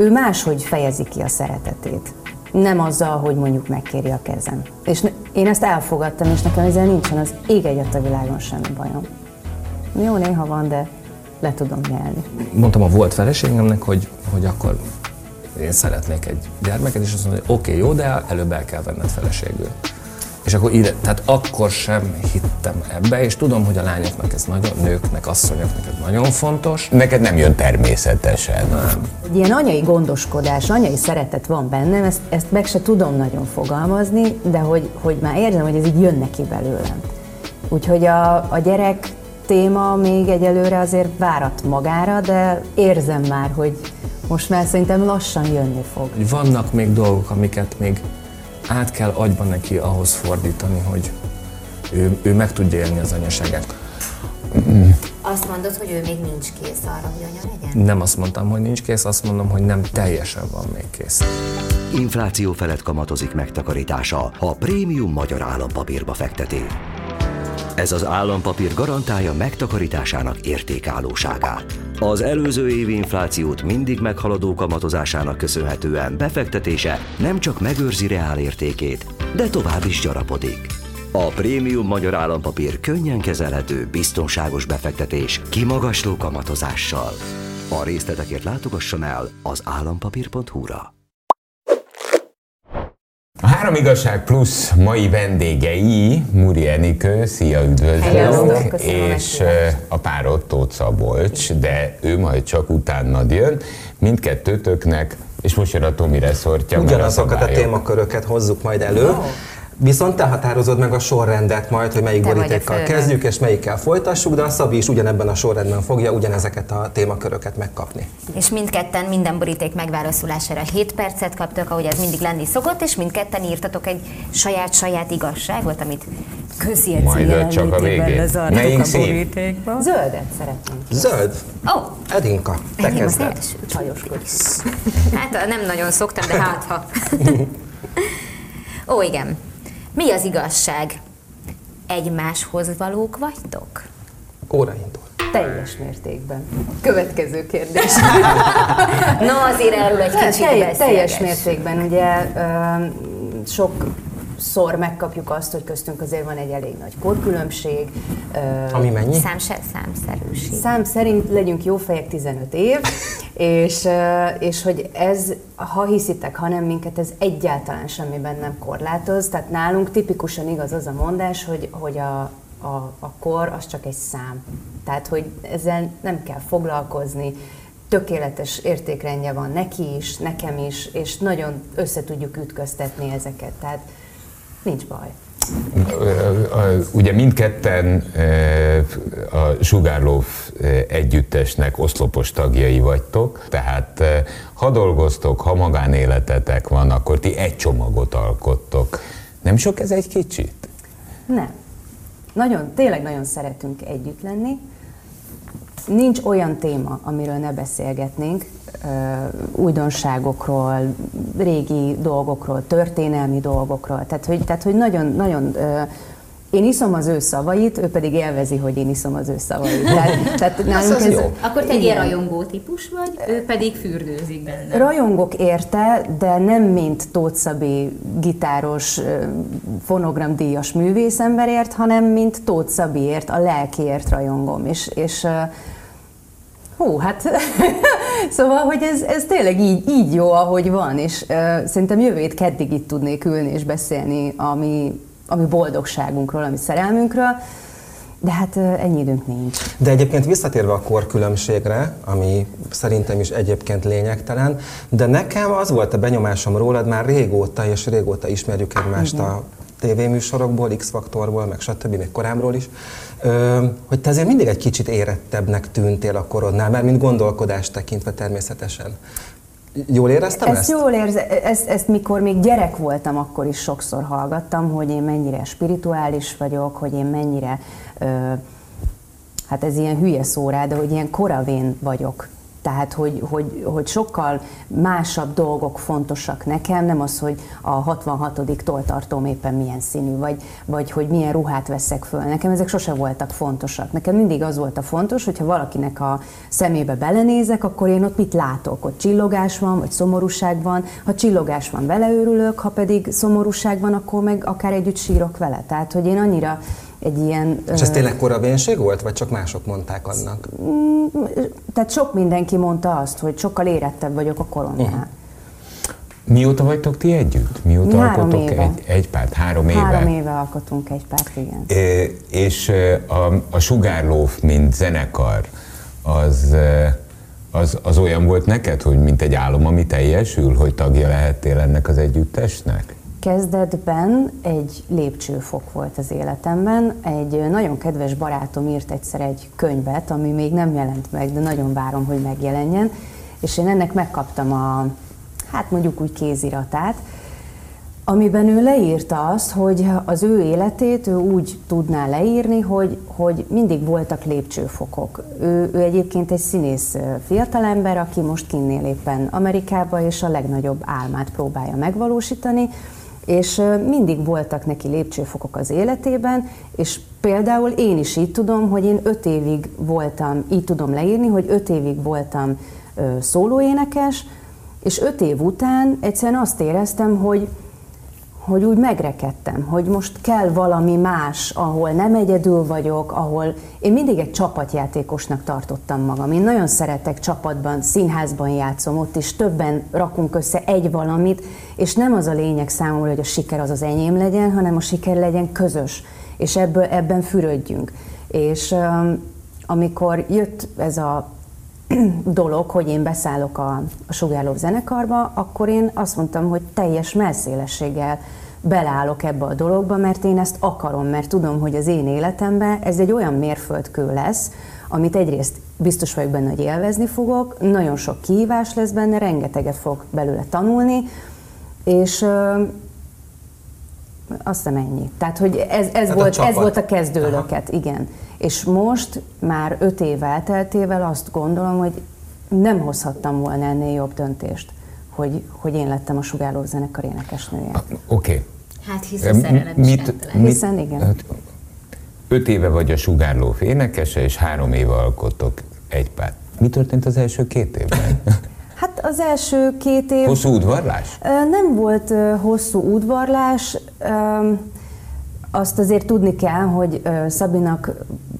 ő máshogy fejezi ki a szeretetét. Nem azzal, hogy mondjuk megkéri a kezem. És én ezt elfogadtam, és nekem ezzel nincsen az ég egyet a világon semmi bajom. Jó, néha van, de le tudom nyelni. Mondtam a volt feleségemnek, hogy, hogy akkor én szeretnék egy gyermeket, és azt mondja, hogy oké, okay, jó, de előbb el kell venned feleségül. És akkor ide, tehát akkor sem hittem ebbe, és tudom, hogy a lányoknak ez nagyon, nőknek, asszonyoknak ez nagyon fontos. Neked nem jön természetesen. Nem. Egy ilyen anyai gondoskodás, anyai szeretet van bennem, ezt, ezt meg se tudom nagyon fogalmazni, de hogy, hogy már érzem, hogy ez így jön neki belőlem. Úgyhogy a, a gyerek téma még egyelőre azért várat magára, de érzem már, hogy most már szerintem lassan jönni fog. Vannak még dolgok, amiket még át kell agyban neki ahhoz fordítani, hogy ő, ő meg tudja élni az anyaságát. Azt mondod, hogy ő még nincs kész arra, hogy anya legyen? Nem azt mondtam, hogy nincs kész, azt mondom, hogy nem teljesen van még kész. Infláció felett kamatozik megtakarítása, ha prémium magyar állampapírba fekteti. Ez az állampapír garantálja megtakarításának értékállóságát. Az előző évi inflációt mindig meghaladó kamatozásának köszönhetően befektetése nem csak megőrzi reál értékét, de tovább is gyarapodik. A prémium magyar állampapír könnyen kezelhető, biztonságos befektetés kimagasló kamatozással. A részletekért látogasson el az állampapír.hu-ra. A Három Igazság Plusz mai vendégei, Muri Enikő, szia, üdvözlök, és a párod Tóth Szabolcs, de ő majd csak utána jön. Mindkettőtöknek, és most jön a Tomi reszortja, Ugyanazokat a, a témaköröket hozzuk majd elő. Oh. Viszont te határozod meg a sorrendet majd, hogy melyik borítékkal kezdjük, és melyikkel folytassuk, de a Szabi is ugyanebben a sorrendben fogja ugyanezeket a témaköröket megkapni. És mindketten minden boríték megválaszolására 7 percet kaptok, ahogy ez mindig lenni szokott, és mindketten írtatok egy saját-saját igazságot, amit közjegyző csak a végén. Melyik a borítékba. Zöldet szeretném. Zöld? Ó. Oh. Edinka, te kezded. Hát nem nagyon szoktam, de hát ha. Ó, igen. Mi az igazság? Egymáshoz valók vagytok? Óra indul. Teljes mértékben. Következő kérdés. Na azért erről egy kicsit Teljes, teljes mértékben. Ugye sok szor megkapjuk azt, hogy köztünk azért van egy elég nagy korkülönbség. Ami mennyi? Szám, számszerűség. Szám szerint legyünk jó fejek 15 év, és, és hogy ez, ha hiszitek, ha nem minket, ez egyáltalán semmiben nem korlátoz. Tehát nálunk tipikusan igaz az a mondás, hogy, hogy a, a, a kor az csak egy szám. Tehát, hogy ezzel nem kell foglalkozni, tökéletes értékrendje van neki is, nekem is, és nagyon össze tudjuk ütköztetni ezeket. Tehát Nincs baj. Ugye mindketten a Sugárlóf együttesnek oszlopos tagjai vagytok, tehát ha dolgoztok, ha magánéletetek van, akkor ti egy csomagot alkottok. Nem sok ez egy kicsit? Nem. Nagyon, tényleg nagyon szeretünk együtt lenni. Nincs olyan téma, amiről ne beszélgetnénk, újdonságokról, régi dolgokról, történelmi dolgokról. Tehát, hogy, tehát, hogy nagyon, nagyon én iszom az ő szavait, ő pedig élvezi, hogy én iszom az ő szavait. Tehát, tehát nálunk ez, jó. Akkor te egy ilyen rajongó típus vagy, ő pedig fürdőzik benne. Rajongok érte, de nem mint Tóth Szabi gitáros, fonogramdíjas művészemberért, hanem mint Tóth Szabiért, a lelkiért rajongom. És, és Hú, hát szóval, hogy ez, ez tényleg így, így jó, ahogy van, és uh, szerintem jövő hét keddig itt tudnék ülni és beszélni a mi, a mi boldogságunkról, a mi szerelmünkről, de hát uh, ennyi időnk nincs. De egyébként visszatérve a korkülönbségre, ami szerintem is egyébként lényegtelen, de nekem az volt a benyomásom rólad már régóta, és régóta ismerjük egymást Igen. a tévéműsorokból, X-faktorból, meg stb. még korábbról is, hogy te azért mindig egy kicsit érettebbnek tűntél a korodnál, mert mint gondolkodást tekintve természetesen. Jól éreztem ezt? Ezt jól érze, ezt, ezt mikor még gyerek voltam, akkor is sokszor hallgattam, hogy én mennyire spirituális vagyok, hogy én mennyire, ö, hát ez ilyen hülye szó rá, de hogy ilyen koravén vagyok. Tehát, hogy, hogy, hogy sokkal másabb dolgok fontosak nekem, nem az, hogy a 66. toltartóm éppen milyen színű, vagy, vagy hogy milyen ruhát veszek föl. Nekem ezek sose voltak fontosak. Nekem mindig az volt a fontos, hogyha valakinek a szemébe belenézek, akkor én ott mit látok? Ott csillogás van, vagy szomorúság van. Ha csillogás van, beleőrülök, ha pedig szomorúság van, akkor meg akár együtt sírok vele. Tehát, hogy én annyira egy ilyen... És ez tényleg korabénség volt, vagy csak mások mondták annak? Mm, tehát sok mindenki mondta azt, hogy sokkal érettebb vagyok a koromnál. Uh-huh. Mióta vagytok ti együtt? Mióta három alkotok éve. egy, egy párt? Három éve? Három éve alkotunk egy párt, igen. É, és a, a Sugárlóf, mint zenekar, az, az, az olyan volt neked, hogy mint egy álom, ami teljesül, hogy tagja lehettél ennek az együttesnek? Kezdetben egy lépcsőfok volt az életemben. Egy nagyon kedves barátom írt egyszer egy könyvet, ami még nem jelent meg, de nagyon várom, hogy megjelenjen. És én ennek megkaptam a, hát mondjuk úgy kéziratát, amiben ő leírta azt, hogy az ő életét ő úgy tudná leírni, hogy, hogy mindig voltak lépcsőfokok. Ő, ő egyébként egy színész fiatalember, aki most kinnél éppen Amerikába, és a legnagyobb álmát próbálja megvalósítani, és mindig voltak neki lépcsőfokok az életében, és például én is így tudom, hogy én öt évig voltam, így tudom leírni, hogy öt évig voltam szólóénekes, és öt év után egyszerűen azt éreztem, hogy hogy úgy megrekedtem, hogy most kell valami más, ahol nem egyedül vagyok, ahol én mindig egy csapatjátékosnak tartottam magam. Én nagyon szeretek csapatban, színházban játszom, ott is többen rakunk össze egy valamit, és nem az a lényeg számomra, hogy a siker az az enyém legyen, hanem a siker legyen közös, és ebből, ebben fürödjünk. És amikor jött ez a dolog, hogy én beszállok a, a Sugárló zenekarba, akkor én azt mondtam, hogy teljes melszélességgel beleállok ebbe a dologba, mert én ezt akarom, mert tudom, hogy az én életemben ez egy olyan mérföldkő lesz, amit egyrészt biztos vagyok benne, hogy élvezni fogok, nagyon sok kihívás lesz benne, rengeteget fogok belőle tanulni, és ö, azt hiszem ennyi. Tehát, hogy ez, ez, hát volt, ez volt a kezdőlöket, Aha. igen. És most már öt év elteltével azt gondolom, hogy nem hozhattam volna ennél jobb döntést, hogy, hogy én lettem a sugálló zenekar énekesnője. Oké. Okay. Hát hiszen szerelem is mit, mit, Hiszen igen. Hát, öt éve vagy a sugárló énekese, és három éve alkotok egy pár. Mi történt az első két évben? Hát az első két év... Hosszú udvarlás? Nem volt hosszú udvarlás. Azt azért tudni kell, hogy Szabinak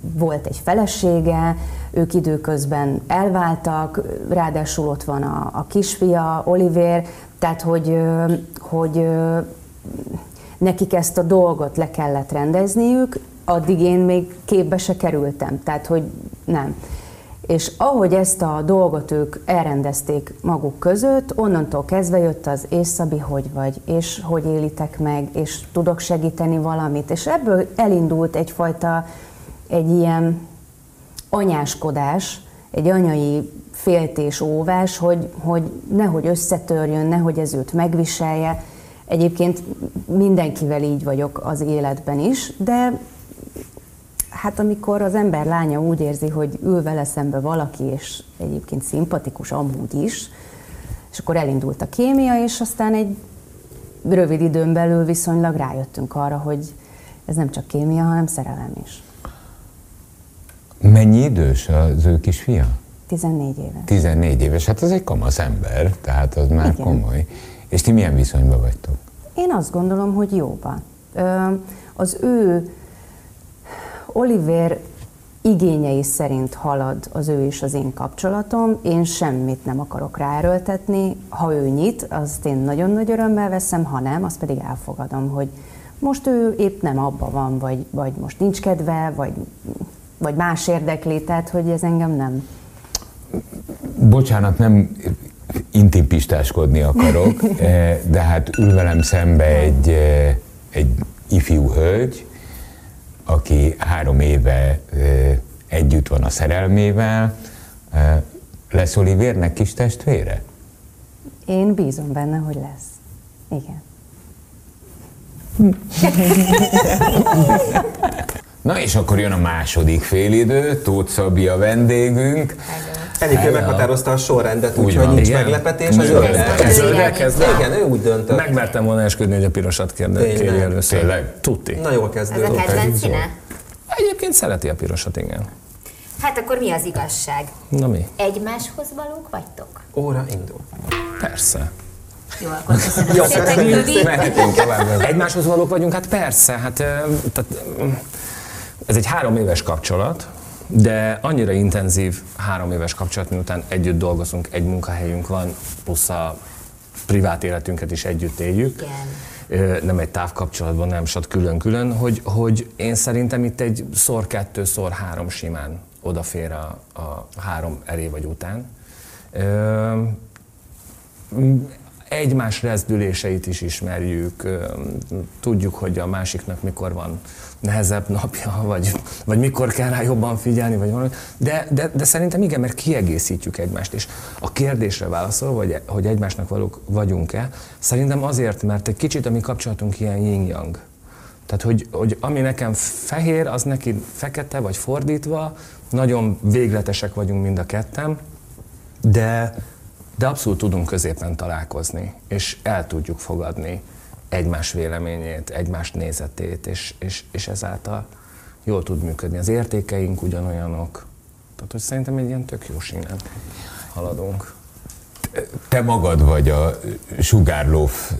volt egy felesége, ők időközben elváltak, ráadásul ott van a, a kisfia, Oliver, tehát hogy, hogy nekik ezt a dolgot le kellett rendezniük, addig én még képbe se kerültem, tehát hogy nem. És ahogy ezt a dolgot ők elrendezték maguk között, onnantól kezdve jött az és hogy vagy, és hogy élitek meg, és tudok segíteni valamit. És ebből elindult egyfajta egy ilyen anyáskodás, egy anyai féltés, óvás, hogy, hogy nehogy összetörjön, nehogy ez őt megviselje. Egyébként mindenkivel így vagyok az életben is, de hát amikor az ember lánya úgy érzi, hogy ül vele szembe valaki, és egyébként szimpatikus amúgy is, és akkor elindult a kémia, és aztán egy rövid időn belül viszonylag rájöttünk arra, hogy ez nem csak kémia, hanem szerelem is. Mennyi idős az ő kisfia? 14 éves. 14 éves, hát az egy kamasz ember, tehát az már Igen. komoly. És ti milyen viszonyban vagytok? Én azt gondolom, hogy jóban. Az ő Oliver igényei szerint halad az ő és az én kapcsolatom. Én semmit nem akarok ráerőltetni. Ha ő nyit, azt én nagyon nagy örömmel veszem, ha nem, azt pedig elfogadom, hogy most ő épp nem abba van, vagy, vagy most nincs kedve, vagy, vagy más érdekli, tehát hogy ez engem nem. Bocsánat, nem intimpistáskodni akarok, eh, de hát ül velem szembe egy, eh, egy ifjú hölgy, aki három éve együtt van a szerelmével, lesz Olivérnek kis testvére? Én bízom benne, hogy lesz. Igen. Na és akkor jön a második félidő, Tóth Szabi a vendégünk. Enikő meghatározta a sorrendet, Úgy úgyhogy van. nincs Igen. meglepetés, a Zöld. zöld. Zöldel kezdem? Igen, ő úgy döntött. Megmertem volna esküdni, hogy a pirosat kéri először. Tényleg? Tuti. Na jól Ez a kezdődött. kedvenc színe? Egyébként szereti a pirosat, igen. Hát akkor mi az igazság? Na mi? Egymáshoz valók vagytok? Óra indul. Persze. Jó, akkor köszönöm szépen, Kübi. Mehetünk tovább. Egymáshoz valók vagyunk? Hát persze, hát tehát, ez egy három éves kapcsolat, de annyira intenzív három éves kapcsolat, miután együtt dolgozunk, egy munkahelyünk van, plusz a privát életünket is együtt éljük. Igen. Nem egy távkapcsolatban, nem, sat külön-külön, hogy, hogy én szerintem itt egy szor kettő, szor három simán odafér a, a három elé vagy után. Ö, egymás rezdüléseit is ismerjük, tudjuk, hogy a másiknak mikor van nehezebb napja, vagy, vagy mikor kell rá jobban figyelni, vagy valami. De, de, de szerintem igen, mert kiegészítjük egymást. És a kérdésre válaszol, hogy, hogy egymásnak valók vagyunk-e, szerintem azért, mert egy kicsit a mi kapcsolatunk ilyen yin-yang. Tehát, hogy, hogy ami nekem fehér, az neki fekete, vagy fordítva, nagyon végletesek vagyunk mind a ketten, de, de abszolút tudunk középen találkozni, és el tudjuk fogadni egymás véleményét, egymás nézetét, és, és, és ezáltal jól tud működni. Az értékeink ugyanolyanok. Tehát, hogy szerintem egy ilyen tök jó sínen haladunk. Te magad vagy a Sugárlóf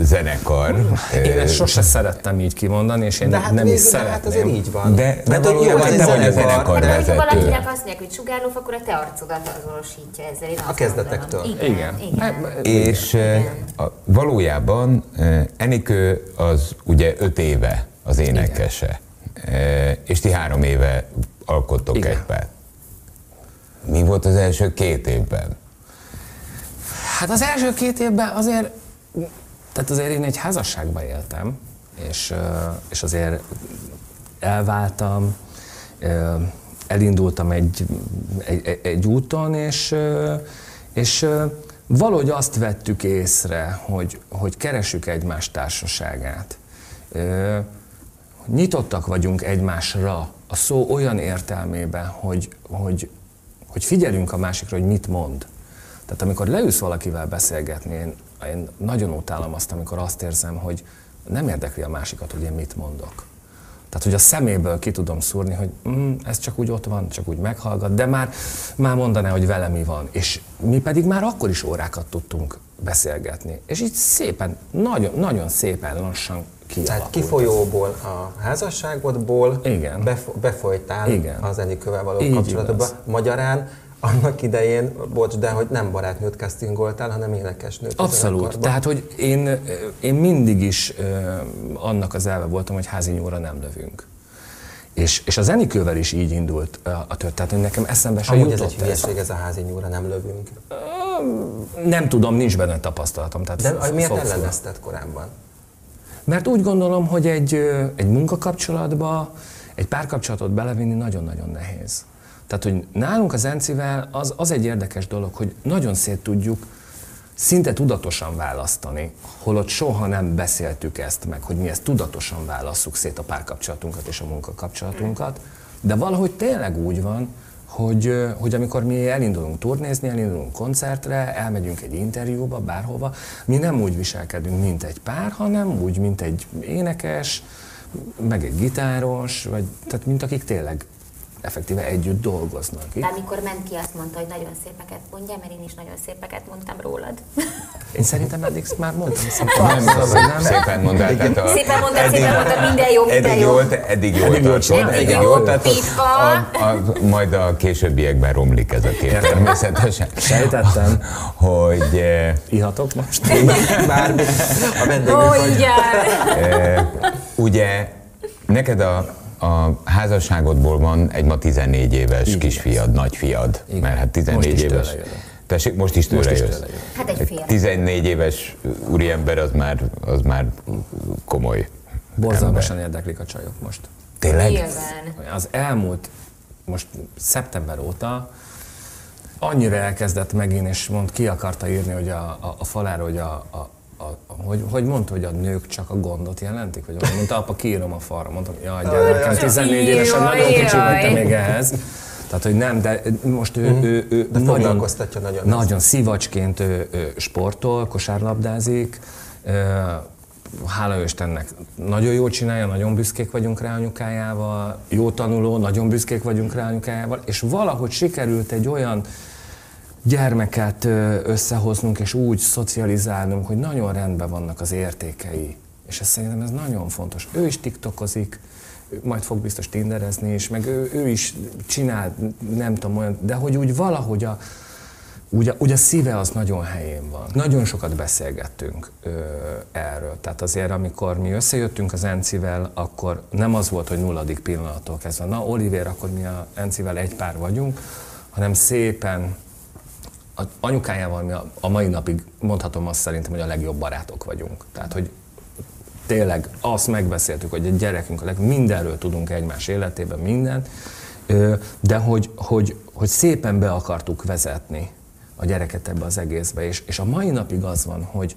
zenekar. Én ezt sose szerettem így kimondani, és én De hát, nem is végül, de hát azért szeretném. így van. De- de hogy valójában jó, te egy vagy a zenekar, de- De hogyha valakinek azt mondják, hogy sugárlóf, akkor a te arcodat azonosítja ezzel. Én azt A kezdetektől. Igen. Igen. igen. Hát, És a, valójában Enikő az ugye öt éve az énekese, Ö, és ti három éve alkottok Igen. egy párt. Mi volt az első két évben? Hát az első két évben azért, tehát azért én egy házasságban éltem, és, és azért elváltam, elindultam egy, egy, egy- úton, és, és valahogy azt vettük észre, hogy, hogy keresük egymás társaságát. Nyitottak vagyunk egymásra a szó olyan értelmében, hogy, hogy, hogy figyelünk a másikra, hogy mit mond. Tehát amikor leülsz valakivel beszélgetni, én, én nagyon utálom azt, amikor azt érzem, hogy nem érdekli a másikat, hogy én mit mondok. Tehát, hogy a szeméből ki tudom szúrni, hogy mm, ez csak úgy ott van, csak úgy meghallgat, de már, már mondaná, hogy vele mi van. És mi pedig már akkor is órákat tudtunk beszélgetni. És így szépen, nagyon, nagyon szépen lassan kialakult. Tehát kifolyóból a házasságodból Igen. befo- befolytál Igen. az Enikővel való Így kapcsolatba. igaz. Magyarán annak idején, bocs, de hogy nem barátnőt castingoltál, hanem énekesnőt. a Abszolút. Tehát, hogy én, én mindig is ö, annak az elve voltam, hogy házi nyúlra nem lövünk. És, és az Enikővel is így indult ö, a történet, hogy nekem eszembe se Amúgy ez jutott egy hülyeség, ez a házi nyúlra nem lövünk. Nem tudom, nincs benne tapasztalatom. Tehát De f- miért ellenezted korábban? Mert úgy gondolom, hogy egy, egy munkakapcsolatba, egy párkapcsolatot belevinni nagyon-nagyon nehéz. Tehát, hogy nálunk az Encivel az, az egy érdekes dolog, hogy nagyon szét tudjuk szinte tudatosan választani, holott soha nem beszéltük ezt meg, hogy mi ezt tudatosan válasszuk szét a párkapcsolatunkat és a munkakapcsolatunkat, de valahogy tényleg úgy van, hogy, hogy amikor mi elindulunk turnézni, elindulunk koncertre, elmegyünk egy interjúba, bárhova, mi nem úgy viselkedünk, mint egy pár, hanem úgy, mint egy énekes, meg egy gitáros, vagy tehát mint akik tényleg effektíve együtt dolgoznak. De amikor ment ki, azt mondta, hogy nagyon szépeket mondja, mert én is nagyon szépeket mondtam rólad. Én szerintem eddig már mondtam, szerintem Nem, nem, szépen mondtál. Tehát a, Szépen mondtad, szépen mondtad, minden jó, minden eddig jó. jól, eddig jól Eddig jól eddig Eddig jól jó. A, a, majd a későbbiekben romlik ez a kép természetesen. Sejtettem. Hogy eh, Ihatok most? Bármi. A vendégünk Ó, igen. eh, ugye neked a, a házasságodból van egy ma 14 éves Igen. kisfiad, nagyfiad, Igen. mert hát 14 Most is éves. tőle. Tessék, most is tőle Most is jössz. tőle jövök. Hát egy fél. 14 éves úriember az már, az már komoly. Borzalmasan érdeklik a csajok most. Tényleg? Nyilván. Az elmúlt, most szeptember óta annyira elkezdett megint, és mond, ki akarta írni, hogy a, a, a falára, hogy a, a, a, hogy, hogy mondta, hogy a nők csak a gondot jelentik? Vagy mondta, apa, kiírom a falra. Mondtam, jaj, gyerekem, 14 évesen, nagyon kicsi vagy te jaj. még ehhez. Tehát, hogy nem, de most ő, mm. ő, ő de nagyon, nagyon, nagyon szivacsként ő, ő sportol, kosárlabdázik, hála Istennek nagyon jól csinálja, nagyon büszkék vagyunk rá anyukájával, jó tanuló, nagyon büszkék vagyunk rá anyukájával, és valahogy sikerült egy olyan gyermeket összehoznunk, és úgy szocializálnunk, hogy nagyon rendben vannak az értékei. És ez szerintem ez nagyon fontos. Ő is tiktokozik, majd fog biztos tinderezni is, meg ő, ő is csinál, nem tudom olyan, de hogy úgy valahogy a, úgy, úgy a szíve az nagyon helyén van. Nagyon sokat beszélgettünk ö, erről. Tehát azért, amikor mi összejöttünk az Encivel, akkor nem az volt, hogy nulladik pillanattól kezdve, na Oliver, akkor mi a Encivel egy pár vagyunk, hanem szépen a anyukájával mi a, mai napig mondhatom azt szerintem, hogy a legjobb barátok vagyunk. Tehát, hogy tényleg azt megbeszéltük, hogy gyerekünk, a leg, mindenről tudunk egymás életében, mindent, de hogy, hogy, hogy szépen be akartuk vezetni a gyereket ebbe az egészbe, és, és a mai napig az van, hogy,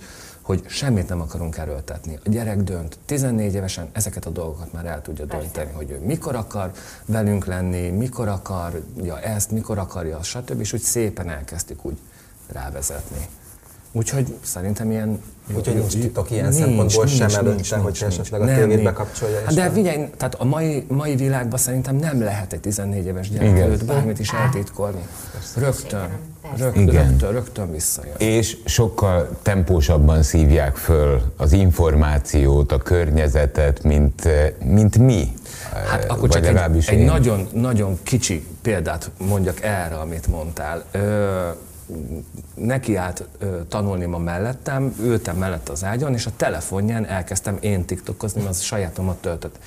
hogy semmit nem akarunk erőltetni. A gyerek dönt. 14 évesen ezeket a dolgokat már el tudja Persze. dönteni, hogy ő mikor akar velünk lenni, mikor akarja ezt, mikor akarja stb. És úgy szépen elkezdtük úgy rávezetni. Úgyhogy szerintem ilyen... Úgyhogy nincs titok ilyen nincs, szempontból nincs, sem előtte, nincs, hogy nincs, esetleg a tévét bekapcsolja. Hát de figyelj, tehát a mai, mai világban szerintem nem lehet egy 14 éves gyerek előtt bármit is eltitkolni. Rögtön, rögtön, Igen. rögtön, rögtön visszajön. És sokkal tempósabban szívják föl az információt, a környezetet, mint, mint mi. Hát akkor csak egy, egy nagyon, nagyon kicsi példát mondjak erre, amit mondtál. Ö, neki állt ö, tanulni ma mellettem, ültem mellett az ágyon, és a telefonján elkezdtem én tiktokozni, az sajátomat töltött.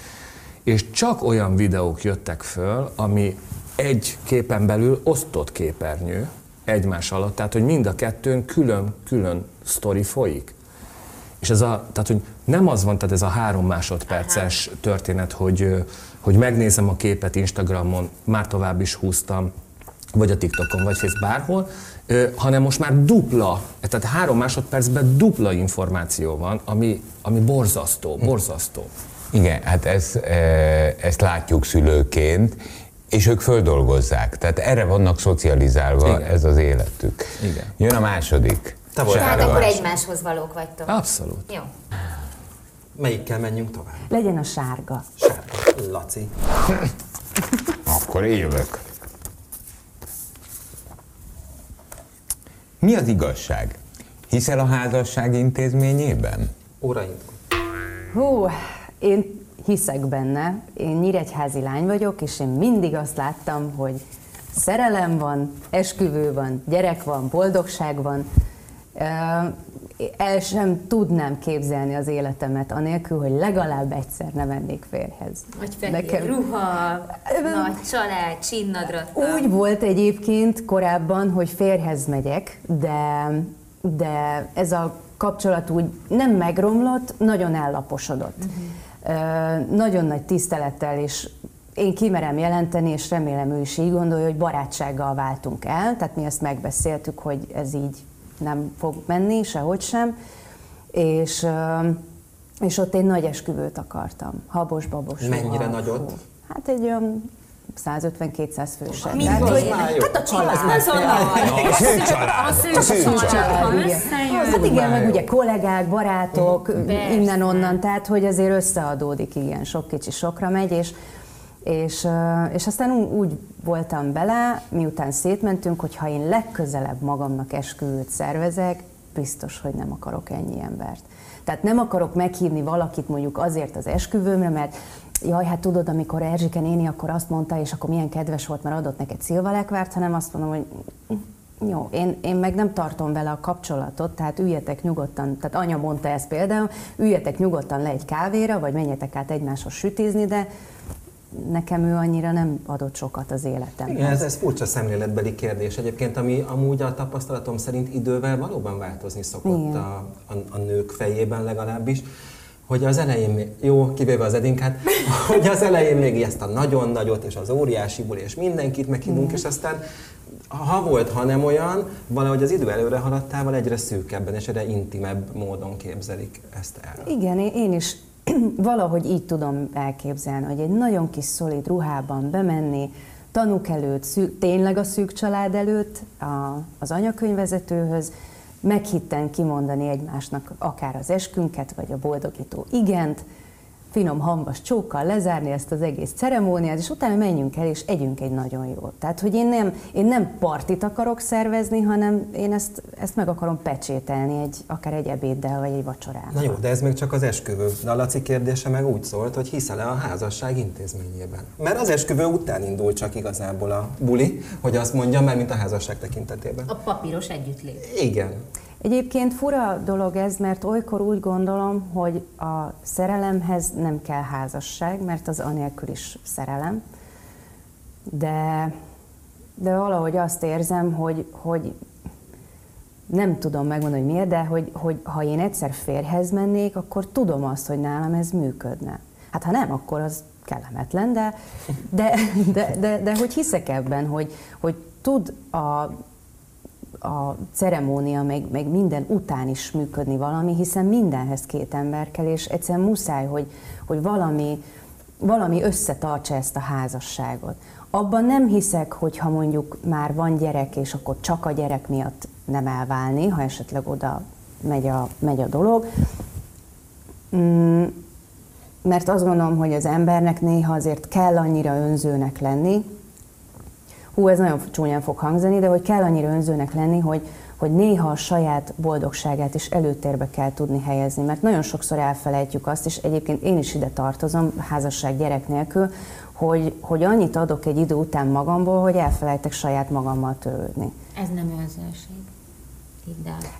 És csak olyan videók jöttek föl, ami egy képen belül osztott képernyő egymás alatt, tehát hogy mind a kettőn külön-külön sztori folyik. És ez a, tehát, hogy nem az van, tehát ez a három másodperces történet, hogy, hogy megnézem a képet Instagramon, már tovább is húztam, vagy a TikTokon, vagy Facebook bárhol, hanem most már dupla, tehát három másodpercben dupla információ van, ami, ami borzasztó, borzasztó. Igen, hát ez, ezt látjuk szülőként, és ők földolgozzák. Tehát erre vannak szocializálva, Igen. ez az életük. Igen. Jön a második. Te vagy. Tehát akkor egymáshoz valók vagytok. Abszolút. Jó. Melyikkel menjünk tovább? Legyen a sárga. Sárga. Laci. akkor jövök. Mi az igazság? Hiszel a házasság intézményében? Óraindul. Hú, én hiszek benne. Én nyíregyházi lány vagyok, és én mindig azt láttam, hogy szerelem van, esküvő van, gyerek van, boldogság van. El sem tudnám képzelni az életemet anélkül, hogy legalább egyszer ne mennék férhez. Vagy fehér Nekem... ruha, nagy család, csinnadratta. Úgy volt egyébként korábban, hogy férhez megyek, de, de ez a kapcsolat úgy nem megromlott, nagyon ellaposodott. Uh-huh. Nagyon nagy tisztelettel és én kimerem jelenteni, és remélem ő is így gondolja, hogy barátsággal váltunk el, tehát mi ezt megbeszéltük, hogy ez így nem fog menni, sehogy sem, és, és ott egy nagy esküvőt akartam, habos-babos. Mennyire nagyot? Hát egy olyan 150-200 fős. Mi hát, hogy, hát a család. Az a nagy. A. Hát igen, meg ugye kollégák, barátok, innen-onnan, tehát hogy azért összeadódik, igen, sok kicsi sokra megy, és és, és aztán úgy voltam bele, miután szétmentünk, hogy ha én legközelebb magamnak esküvőt szervezek, biztos, hogy nem akarok ennyi embert. Tehát nem akarok meghívni valakit mondjuk azért az esküvőmre, mert jaj, hát tudod, amikor Erzsike néni akkor azt mondta, és akkor milyen kedves volt, mert adott neked szilvalekvárt, hanem azt mondom, hogy jó, én, én meg nem tartom vele a kapcsolatot, tehát üljetek nyugodtan, tehát anya mondta ezt például, üljetek nyugodtan le egy kávéra, vagy menjetek át egymáshoz sütizni, de nekem ő annyira nem adott sokat az életemben. Igen, ez, ez furcsa szemléletbeli kérdés egyébként, ami amúgy a tapasztalatom szerint idővel valóban változni szokott a, a, a nők fejében legalábbis hogy az elején, még, jó, kivéve az Edinkát, hogy az elején még ezt a nagyon nagyot és az óriási buli, és mindenkit meghívunk, mm. és aztán ha volt, ha nem olyan, valahogy az idő előre haladtával egyre szűkebben és egyre intimebb módon képzelik ezt el. Igen, én is valahogy így tudom elképzelni, hogy egy nagyon kis szolid ruhában bemenni, tanuk előtt, szűk, tényleg a szűk család előtt, a, az anyakönyvezetőhöz, meghitten kimondani egymásnak akár az eskünket, vagy a boldogító igent, finom hambas csókkal lezárni ezt az egész ceremóniát, és utána menjünk el, és együnk egy nagyon jót. Tehát, hogy én nem, én nem partit akarok szervezni, hanem én ezt, ezt meg akarom pecsételni egy, akár egy ebéddel, vagy egy vacsorával. Na jó, de ez még csak az esküvő. De a Laci kérdése meg úgy szólt, hogy hiszel-e a házasság intézményében? Mert az esküvő után indul csak igazából a buli, hogy azt mondjam, mert mint a házasság tekintetében. A papíros együttlét. Igen. Egyébként fura dolog ez, mert olykor úgy gondolom, hogy a szerelemhez nem kell házasság, mert az anélkül is szerelem. De, de valahogy azt érzem, hogy, hogy nem tudom megmondani, hogy miért, de hogy, hogy ha én egyszer férhez mennék, akkor tudom azt, hogy nálam ez működne. Hát ha nem, akkor az kellemetlen, de, de, de, de, de hogy hiszek ebben, hogy, hogy tud a a ceremónia, meg, meg minden után is működni valami, hiszen mindenhez két ember kell, és egyszerűen muszáj, hogy, hogy valami, valami összetartsa ezt a házasságot. Abban nem hiszek, hogy ha mondjuk már van gyerek, és akkor csak a gyerek miatt nem elválni, ha esetleg oda megy a, megy a dolog. Mm, mert azt gondolom, hogy az embernek néha azért kell annyira önzőnek lenni, hú, ez nagyon csúnyán fog hangzani, de hogy kell annyira önzőnek lenni, hogy, hogy néha a saját boldogságát is előtérbe kell tudni helyezni, mert nagyon sokszor elfelejtjük azt, és egyébként én is ide tartozom, házasság gyerek nélkül, hogy, hogy annyit adok egy idő után magamból, hogy elfelejtek saját magammal törődni. Ez nem önzőség.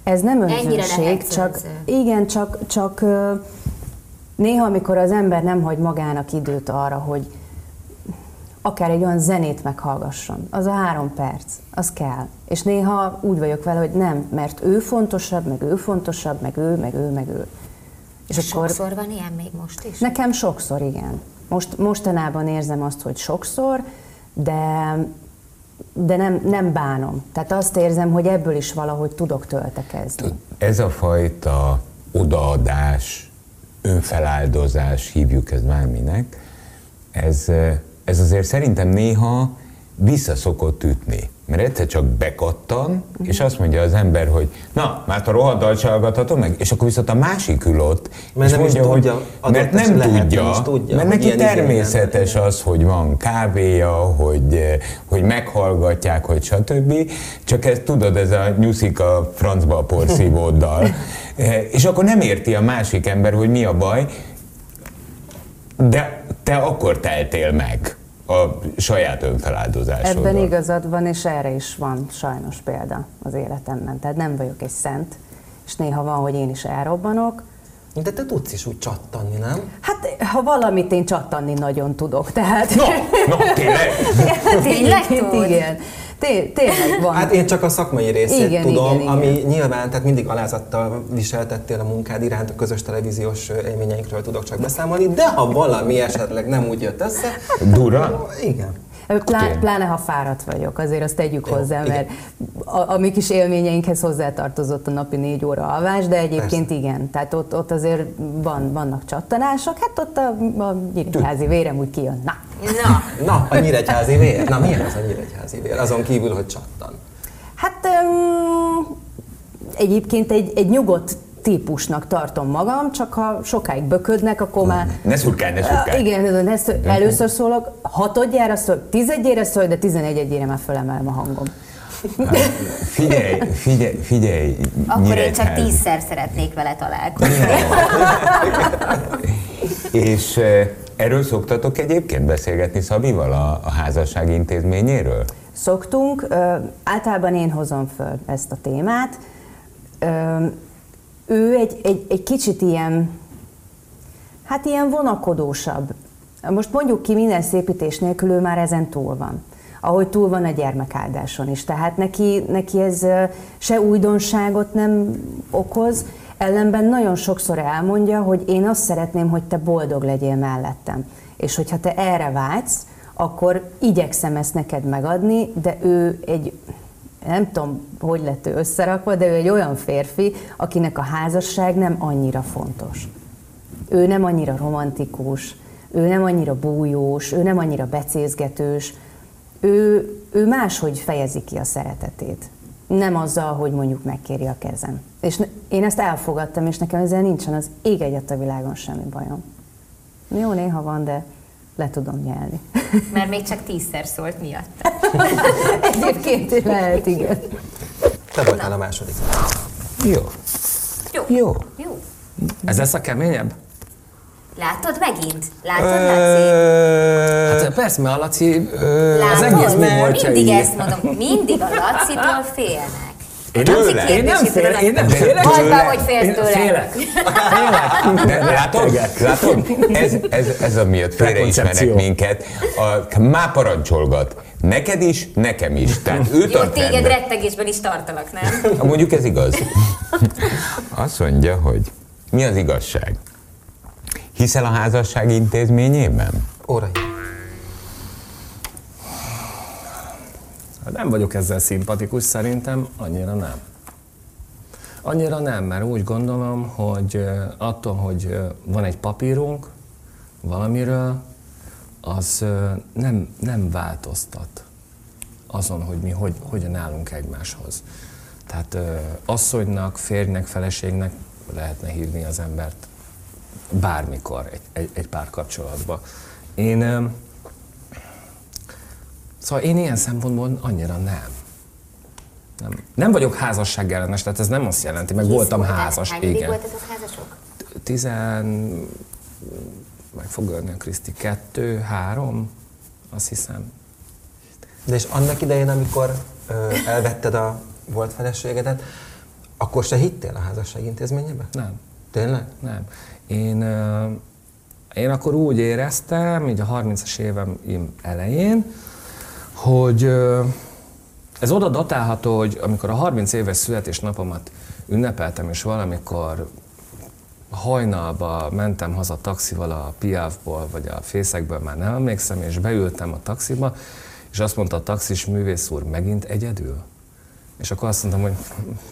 Ez nem önzőség, csak igen, csak, csak néha, amikor az ember nem hagy magának időt arra, hogy, akár egy olyan zenét meghallgasson, az a három perc, az kell. És néha úgy vagyok vele, hogy nem, mert ő fontosabb, meg ő fontosabb, meg ő, meg ő, meg ő. És sokszor akkor, van ilyen még most is? Nekem sokszor, igen. Most, mostanában érzem azt, hogy sokszor, de, de nem, nem bánom. Tehát azt érzem, hogy ebből is valahogy tudok töltekezni. Ez a fajta odaadás, önfeláldozás, hívjuk ezt bárminek, ez ez azért szerintem néha visszaszokott ütni. Mert egyszer csak bekattan, és azt mondja az ember, hogy na, már a rohadt hallgathatom meg, és akkor viszont a másik ül ott, mert és nem mondja, tudja, hogy mert nem lehet, tudja, nem tudja, mert neki természetes az, hogy van kávéja, hogy, hogy meghallgatják, hogy stb. Csak ez tudod, ez a nyuszik a francba a porszívóddal. és akkor nem érti a másik ember, hogy mi a baj, de te akkor teltél meg a saját önfeláldozásodban. Ebben igazad van, és erre is van sajnos példa az életemben. Tehát nem vagyok egy szent, és néha van, hogy én is elrobbanok, de te tudsz is úgy csattanni, nem? Hát, ha valamit én csattanni nagyon tudok, tehát... No, no tényleg? tényleg tud? Igen. Té- tényleg van. Hát én csak a szakmai részét igen, tudom, igen, ami igen. nyilván, tehát mindig alázattal viseltettél a munkád iránt, a közös televíziós élményeinkről tudok csak beszámolni, de ha valami esetleg nem úgy jött össze... Dura? Igen. Plá, pláne, ha fáradt vagyok, azért azt tegyük hozzá, mert a, a mi kis élményeinkhez hozzátartozott a napi négy óra alvás, de egyébként Persze. igen, tehát ott, ott azért van, vannak csattanások, hát ott a, a nyíregyházi vérem úgy kijön, na. Na, na a nyíregyházi vér, na milyen az a nyíregyházi vér, azon kívül, hogy csattan? Hát um, egyébként egy, egy nyugodt típusnak tartom magam, csak ha sokáig böködnek, akkor már... Ne szurkálj, ne szurkálj. Igen, ne szur... először szólok, hatodjára szól, tizedjére szól, de tizenegyedjére már fölemelem a hangom. Hát, figyelj, figyelj, figyelj. Akkor én csak tízszer szeretnék vele találkozni. És erről szoktatok egyébként beszélgetni Szabival a, a házasság intézményéről? Szoktunk, általában én hozom föl ezt a témát ő egy, egy, egy kicsit ilyen, hát ilyen vonakodósabb. Most mondjuk ki minden szépítés nélkül ő már ezen túl van ahogy túl van a gyermekáldáson is. Tehát neki, neki ez se újdonságot nem okoz, ellenben nagyon sokszor elmondja, hogy én azt szeretném, hogy te boldog legyél mellettem. És hogyha te erre vágysz, akkor igyekszem ezt neked megadni, de ő egy nem tudom, hogy lett ő összerakva, de ő egy olyan férfi, akinek a házasság nem annyira fontos. Ő nem annyira romantikus, ő nem annyira bújós, ő nem annyira becézgetős, ő, ő máshogy fejezi ki a szeretetét. Nem azzal, hogy mondjuk megkéri a kezem. És én ezt elfogadtam, és nekem ezzel nincsen az ég egyet a világon semmi bajom. Jó, néha van, de le tudom nyelni. Mert még csak tízszer szólt miatt. Egyébként lehet, igen. Te voltál a második. Jó. Jó. Jó. Jó. Ez lesz a keményebb? Látod megint? Látod, Laci? Hát persze, mert a Laci Látod? az egész. Mindig ezt mondom, mindig a Lacitól félnek. Én nem, Tőle? én nem félek, én nem félek. Hagyd már, hogy félsz tőle. félek. Félek. De látod? Látod? Ez, ez, ez a miatt félreismernek minket. A, már parancsolgat. Neked is, nekem is. Tehát ő Jó, tart téged rendben. rettegésben is tartalak, nem? Ha Mondjuk ez igaz. Azt mondja, hogy mi az igazság? Hiszel a házasság intézményében? Órai. Hát Nem vagyok ezzel szimpatikus, szerintem annyira nem. Annyira nem, mert úgy gondolom, hogy attól, hogy van egy papírunk valamiről, az nem, nem változtat azon, hogy mi hogy, hogyan állunk egymáshoz. Tehát asszonynak, férjnek, feleségnek lehetne hívni az embert bármikor egy, egy, egy párkapcsolatba. Én Szóval én ilyen szempontból annyira nem. Nem, nem vagyok házasság ellenes, tehát ez nem azt jelenti, meg voltam Kész voltál? házas, Hány igen. voltatok házasok? Tizen... meg fog ölni a Kriszti, kettő, három, azt hiszem. De és annak idején, amikor ö, elvetted a volt feleségedet, akkor se hittél a házasság intézményébe? Nem, Tényleg? nem. Én, ö, én akkor úgy éreztem, így a 30-as évem elején, hogy ö, ez oda datálható, hogy amikor a 30 éves születésnapomat ünnepeltem, és valamikor hajnalba mentem haza taxival a Piavból, vagy a Fészekből, már nem emlékszem, és beültem a taxiba, és azt mondta a taxis művész úr, megint egyedül? És akkor azt mondtam, hogy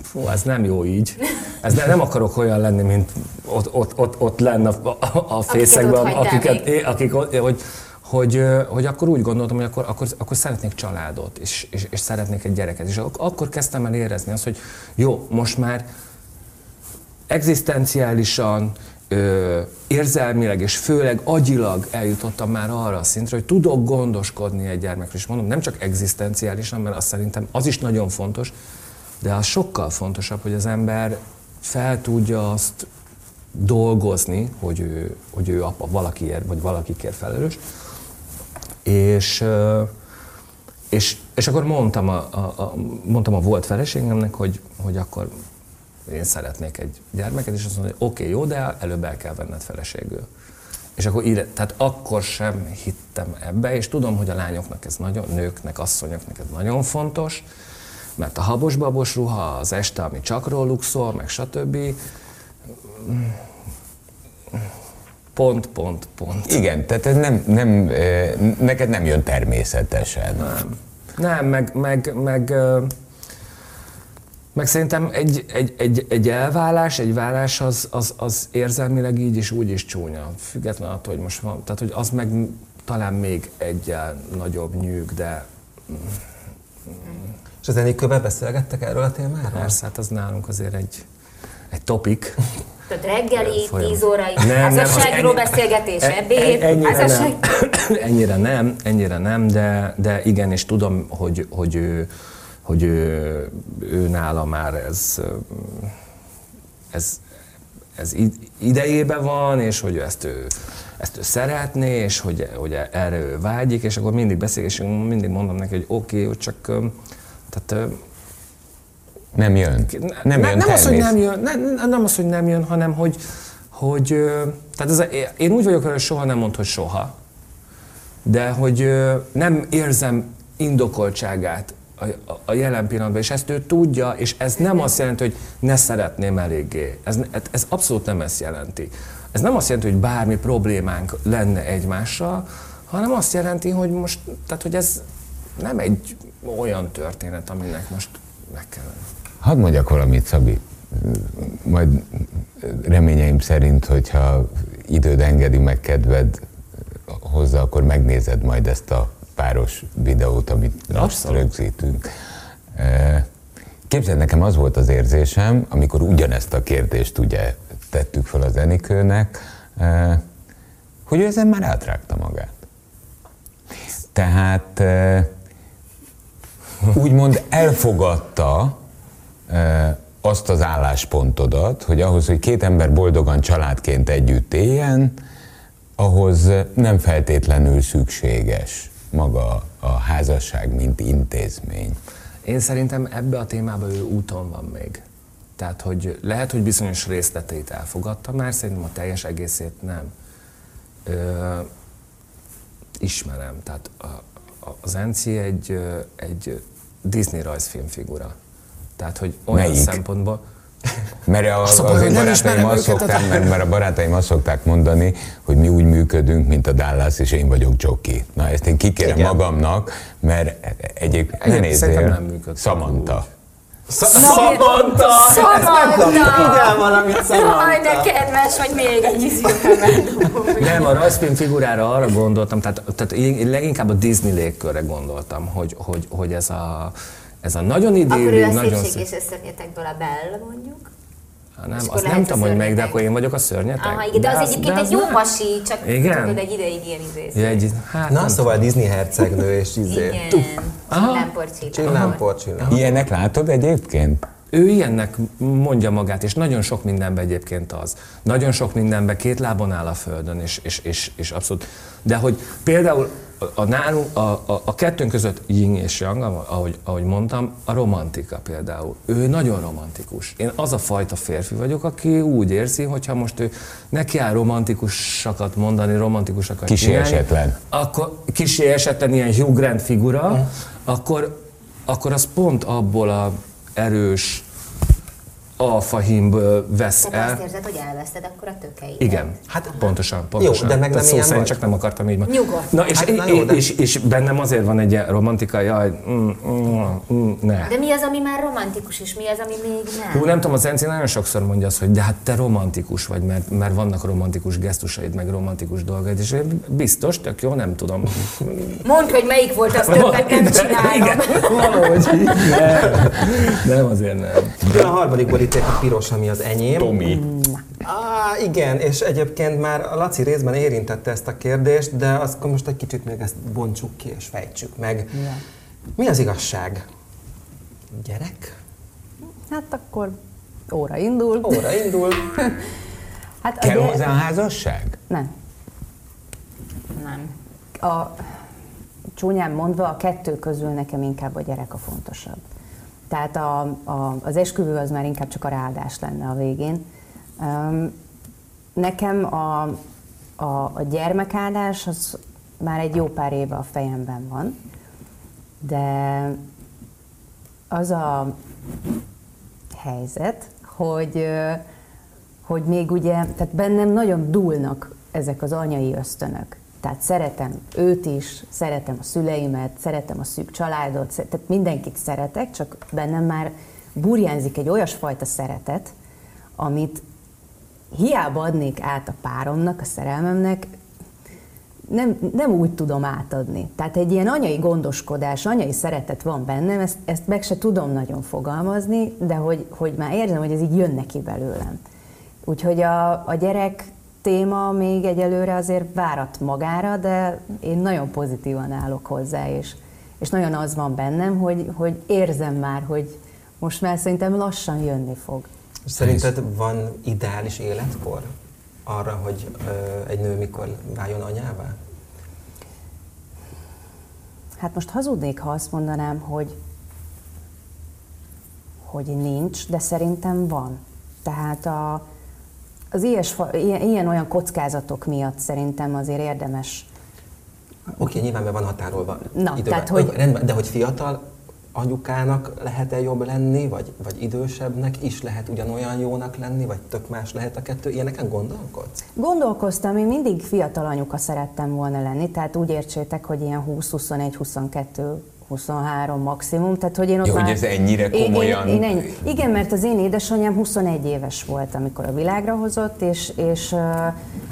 fú, ez nem jó így. Ez ne, nem akarok olyan lenni, mint ott, ott, ott, ott lenne a, a, a fészekben, akiket, é, akik, hogy, hogy, hogy akkor úgy gondoltam, hogy akkor, akkor, akkor szeretnék családot, és, és, és szeretnék egy gyereket. És ak- akkor kezdtem el érezni azt, hogy jó, most már egzisztenciálisan, ö, érzelmileg és főleg agyilag eljutottam már arra a szintre, hogy tudok gondoskodni egy gyermekről. És mondom, nem csak egzisztenciálisan, mert azt szerintem az is nagyon fontos, de az sokkal fontosabb, hogy az ember fel tudja azt dolgozni, hogy ő, hogy ő apa valakiért, vagy valakikért felelős. És, és, és akkor mondtam a, a, a, mondtam a volt feleségemnek, hogy, hogy akkor én szeretnék egy gyermeket, és azt mondta, hogy oké, okay, jó, de előbb el kell venned feleségül. És akkor ide, tehát akkor sem hittem ebbe, és tudom, hogy a lányoknak ez nagyon, nőknek, asszonyoknak ez nagyon fontos, mert a habos-babos ruha, az este, ami csak róluk szól, meg stb. Pont, pont, pont. Igen, tehát ez nem, nem, eh, neked nem jön természetesen. Nem. Nem, meg, meg, meg, meg szerintem egy, egy, egy, egy elválás, egy vállás az, az, az érzelmileg így is úgy is csúnya. Független attól, hogy most van, tehát hogy az meg talán még egyel nagyobb nyűg, de És a zenékővel beszélgettek erről a témáról? persze, hát az nálunk azért egy, egy topik. Tehát reggeli, Folyam. 10 órai Nem, nem, az házasságról beszélgetés, ebéd, e- ennyire házasság. Nem. ennyire nem, ennyire nem, de, de igen, és tudom, hogy, hogy ő, hogy ő, ő nála már ez, ez, ez id- idejében van, és hogy ezt ő, ezt ő szeretné, és hogy, hogy erre ő vágyik, és akkor mindig beszél, és én mindig mondom neki, hogy oké, okay, csak ö, tehát Nem jön. Nem, jön nem az, hogy nem természet- jön, nem, nem az, hogy nem jön, hanem hogy, hogy tehát ez a, én úgy vagyok hogy soha nem mond, hogy soha, de hogy nem érzem indokoltságát a, a, jelen pillanatban, és ezt ő tudja, és ez nem azt jelenti, hogy ne szeretném eléggé. Ez, ez abszolút nem ezt jelenti. Ez nem azt jelenti, hogy bármi problémánk lenne egymással, hanem azt jelenti, hogy most, tehát hogy ez nem egy olyan történet, aminek most meg kell lenni. Hadd mondjak valamit, Szabi. Majd reményeim szerint, hogyha időd engedi meg kedved hozzá, akkor megnézed majd ezt a páros videót, amit most rögzítünk. Képzeld, nekem az volt az érzésem, amikor ugyanezt a kérdést ugye tettük fel az Enikőnek, hogy ő ezen már átrágta magát. Tehát úgymond elfogadta azt az álláspontodat, hogy ahhoz, hogy két ember boldogan családként együtt éljen, ahhoz nem feltétlenül szükséges maga a házasság, mint intézmény. Én szerintem ebbe a témába ő úton van még. Tehát, hogy lehet, hogy bizonyos részleteit elfogadta már, szerintem a teljes egészét nem. Ö, ismerem. Tehát a, a, az Enci egy, egy Disney rajzfilm figura. Tehát, hogy olyan Melyik? szempontból... Mert a, az, az én barátaim azt szokták, mert, mert a barátaim azt szokták mondani, hogy mi úgy működünk, mint a Dallas, és én vagyok Csoki. Na ezt én kikérem Igen. magamnak, mert egyébként ne nézzél, Samantha. Samantha! Samantha! valamit Samantha! Jaj, de kedves, hogy még egy izjúhemet Nem, a rajzfilm figurára arra gondoltam, tehát, tehát én leginkább a Disney légkörre gondoltam, hogy, hogy, hogy ez a ez a nagyon idéli, Akkor ő a nagyon és szörnyetekből a Bell, mondjuk? Ha nem, azt nem tudom, hogy meg, de akkor én vagyok a szörnyetek. Aha, igen, de, de az, az egyébként egy jó pasi, csak igen? tudod, egy ideig ilyen izész. Ja, egy, hát Na, szóval Disney hercegnő és izé. Igen, csillámpor Ilyenek látod egyébként? Ő ilyennek mondja magát, és nagyon sok mindenben egyébként az. Nagyon sok mindenben két lábon áll a földön, és, és, és, és abszolút. De hogy például a, nálunk, a, a, a kettőnk között yin és yang, ahogy, ahogy mondtam, a romantika például. Ő nagyon romantikus. Én az a fajta férfi vagyok, aki úgy érzi, hogyha most ő neki áll romantikusakat mondani, romantikusakat esetlen. Akkor kisi esetlen ilyen Hugh Grant figura, mm. akkor, akkor az pont abból a erős, alfahimből vesz Tehát el. azt érzed, hogy elveszted akkor a tökeit. Igen, hát pontosan, pontosan. Jó, de meg nem szó szerint csak nem akartam így mondani. Nyugodt. Na, és, hát, na jó, de... és, és, bennem azért van egy romantika, jaj, mm, mm, mm, ne. De mi az, ami már romantikus, és mi az, ami még nem? Jó, nem tudom, az Enci nagyon sokszor mondja azt, hogy de hát te romantikus vagy, mert, mert vannak romantikus gesztusaid, meg romantikus dolgaid, és én biztos, tök jó, nem tudom. Mondd, hogy melyik volt az többet nem csinálom. Igen, valahogy nem, nem, azért nem. De a harmadik boríték a piros, ami az enyém. Tomi. Ah, igen, és egyébként már a Laci részben érintette ezt a kérdést, de azt most egy kicsit még ezt bontsuk ki és fejtsük meg. Ja. Mi az igazság? Gyerek? Hát akkor óra indul. Óra indul. hát Kell gyere... hozzá a házasság? Nem. Nem. A, csúnyán mondva, a kettő közül nekem inkább a gyerek a fontosabb. Tehát a, a, az esküvő az már inkább csak a ráadás lenne a végén. Nekem a, a, a gyermekáldás az már egy jó pár éve a fejemben van, de az a helyzet, hogy, hogy még ugye, tehát bennem nagyon dúlnak ezek az anyai ösztönök. Tehát szeretem őt is, szeretem a szüleimet, szeretem a szűk családot, tehát mindenkit szeretek, csak bennem már burjánzik egy olyasfajta szeretet, amit hiába adnék át a páromnak, a szerelmemnek, nem, nem úgy tudom átadni. Tehát egy ilyen anyai gondoskodás, anyai szeretet van bennem, ezt, ezt meg se tudom nagyon fogalmazni, de hogy, hogy már érzem, hogy ez így jön neki belőlem. Úgyhogy a, a gyerek téma még egyelőre azért várat magára, de én nagyon pozitívan állok hozzá, és, és nagyon az van bennem, hogy, hogy érzem már, hogy most már szerintem lassan jönni fog. Szerinted van ideális életkor arra, hogy ö, egy nő mikor váljon anyává? Hát most hazudnék, ha azt mondanám, hogy, hogy nincs, de szerintem van. Tehát a, az ilyes, ilyen, ilyen-olyan kockázatok miatt szerintem azért érdemes. Oké, okay, nyilván be van határolva Na, időben. Tehát, hogy... Rendben, de hogy fiatal anyukának lehet-e jobb lenni, vagy, vagy idősebbnek is lehet ugyanolyan jónak lenni, vagy tök más lehet a kettő? Ilyeneken gondolkodsz? Gondolkoztam, én mindig fiatal anyuka szerettem volna lenni, tehát úgy értsétek, hogy ilyen 20-21-22 23 maximum, tehát hogy én ott Jó, már... hogy ez ennyire komolyan... Én, én, én ennyi, igen, mert az én édesanyám 21 éves volt, amikor a világra hozott, és, és,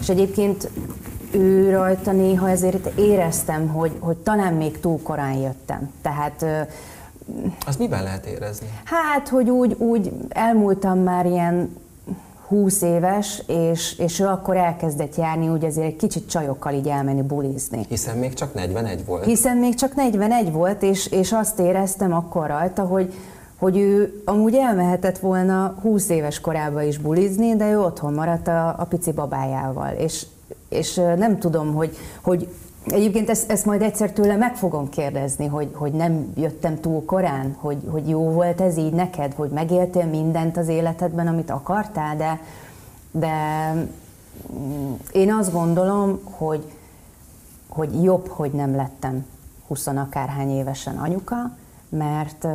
és egyébként ő rajta néha ezért éreztem, hogy, hogy talán még túl korán jöttem. Tehát azt miben lehet érezni? Hát, hogy úgy, úgy elmúltam már ilyen 20 éves, és, és ő akkor elkezdett járni, úgy azért egy kicsit csajokkal így elmenni bulizni. Hiszen még csak 41 volt. Hiszen még csak 41 volt, és, és azt éreztem akkor rajta, hogy, hogy ő amúgy elmehetett volna 20 éves korában is bulizni, de ő otthon maradt a, a pici babájával. És, és nem tudom, hogy, hogy Egyébként ezt, ezt majd egyszer tőle meg fogom kérdezni, hogy, hogy nem jöttem túl korán, hogy, hogy jó volt ez így neked, hogy megéltél mindent az életedben, amit akartál, de, de mm, én azt gondolom, hogy, hogy jobb, hogy nem lettem 20 akárhány évesen anyuka, mert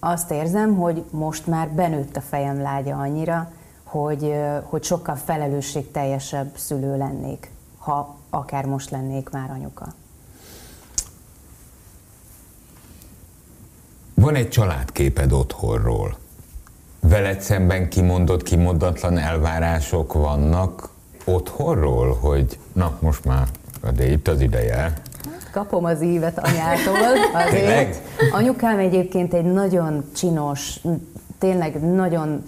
azt érzem, hogy most már benőtt a fejem lágya annyira, hogy, hogy sokkal felelősségteljesebb szülő lennék, ha akár most lennék már anyuka. Van egy családképed otthonról. Veled szemben kimondott, kimondatlan elvárások vannak otthonról, hogy na, most már de itt az ideje. Kapom az ívet anyától, azért. Anyukám egyébként egy nagyon csinos, tényleg nagyon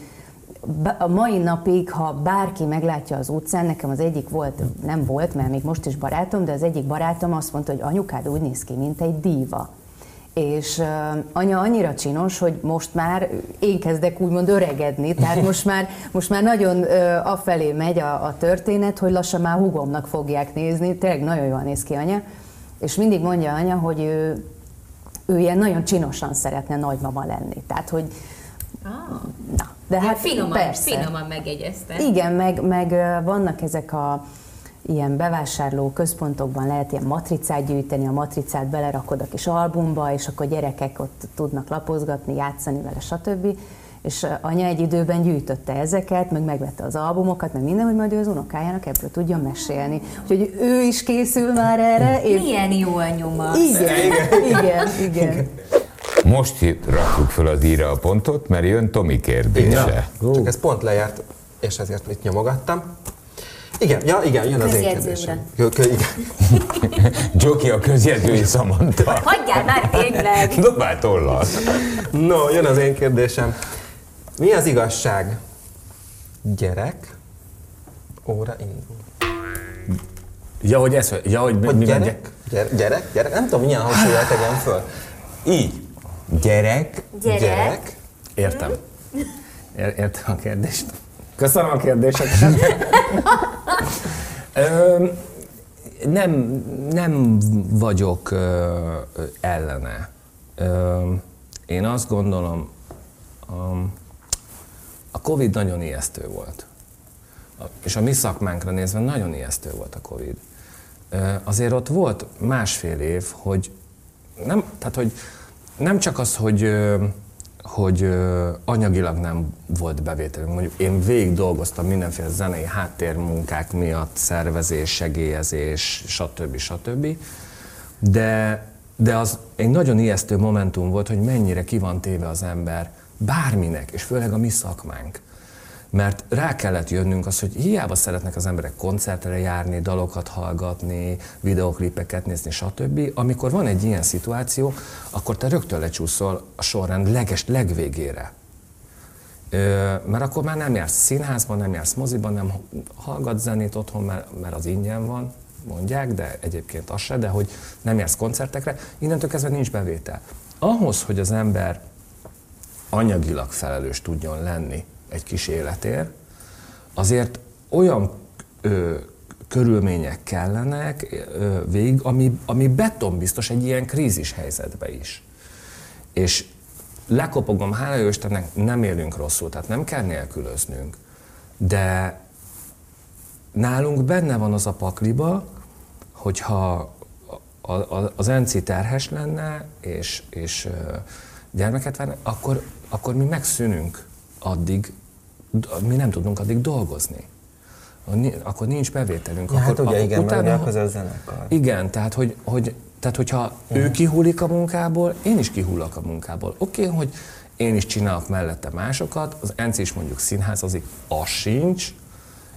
a mai napig, ha bárki meglátja az utcán, nekem az egyik volt, nem volt, mert még most is barátom, de az egyik barátom azt mondta, hogy anyukád úgy néz ki, mint egy díva. És uh, anya annyira csinos, hogy most már én kezdek úgymond öregedni, tehát most már, most már nagyon uh, afelé megy a, a történet, hogy lassan már hugomnak fogják nézni, tényleg nagyon jól néz ki anya, és mindig mondja anya, hogy ő, ő ilyen nagyon csinosan szeretne nagymama lenni. Tehát, hogy ah. na, de hát finoman, persze. finoman megjegyezte. Igen, meg, meg vannak ezek a ilyen bevásárló központokban lehet ilyen matricát gyűjteni, a matricát belerakod a kis albumba, és akkor gyerekek ott tudnak lapozgatni, játszani vele, stb. És anya egy időben gyűjtötte ezeket, meg megvette az albumokat, meg minden, hogy majd ő az unokájának ebből tudjon mesélni. Úgyhogy ő is készül már erre. Én... Milyen jó a nyoma. Igen, igen, igen. igen. Most rakjuk fel az íra a pontot, mert jön Tomi kérdése. Ja. Csak ez pont lejárt, és ezért itt nyomogattam. Igen, ja, igen, jön az én kérdésem. Joki a közjegyzői Samantha. Hagyjál már tényleg! Dobál tollat. No, jön az én kérdésem. Mi az igazság? Gyerek, óra indul. Ja, hogy ez, ja, hogy, hogy mi gyerek, gyerek, gyerek, gyerek, nem tudom, milyen hangsúlyjal tegyem föl. Így. Gyerek. Gyerek. gyerek. Értem. Értem a kérdést. Köszönöm a kérdéseket. nem, nem vagyok ö, ellene. Ö, én azt gondolom, a Covid nagyon ijesztő volt. És a mi szakmánkra nézve nagyon ijesztő volt a Covid. Azért ott volt másfél év, hogy nem, tehát hogy nem csak az, hogy hogy anyagilag nem volt bevételünk. Mondjuk én végig dolgoztam mindenféle zenei háttérmunkák miatt, szervezés, segélyezés, stb. stb. De, de az egy nagyon ijesztő momentum volt, hogy mennyire ki van téve az ember bárminek, és főleg a mi szakmánk mert rá kellett jönnünk az, hogy hiába szeretnek az emberek koncertre járni, dalokat hallgatni, videoklipeket nézni, stb. Amikor van egy ilyen szituáció, akkor te rögtön lecsúszol a sorrend leges, legvégére. Ö, mert akkor már nem jársz színházban, nem jársz moziban, nem hallgat zenét otthon, mert, mert az ingyen van, mondják, de egyébként az se, de hogy nem jársz koncertekre, innentől kezdve nincs bevétel. Ahhoz, hogy az ember anyagilag felelős tudjon lenni egy kis életér, azért olyan ö, körülmények kellenek ö, végig, ami, ami betonbiztos egy ilyen krízis helyzetbe is. És lekopogom, hála jó Istennek, nem élünk rosszul, tehát nem kell nélkülöznünk. De nálunk benne van az a pakliba, hogyha az enci terhes lenne, és, és gyermeket várna, akkor, akkor mi megszűnünk addig, mi nem tudunk addig dolgozni. Akkor nincs bevételünk. Ja, hát akkor, ugye, igen, utána, mert a zenekar. Igen, tehát, hogy, hogy, tehát hogyha uh ő kihullik a munkából, én is kihullak a munkából. Oké, okay, hogy én is csinálok mellette másokat, az ENC is mondjuk színházazik, az sincs,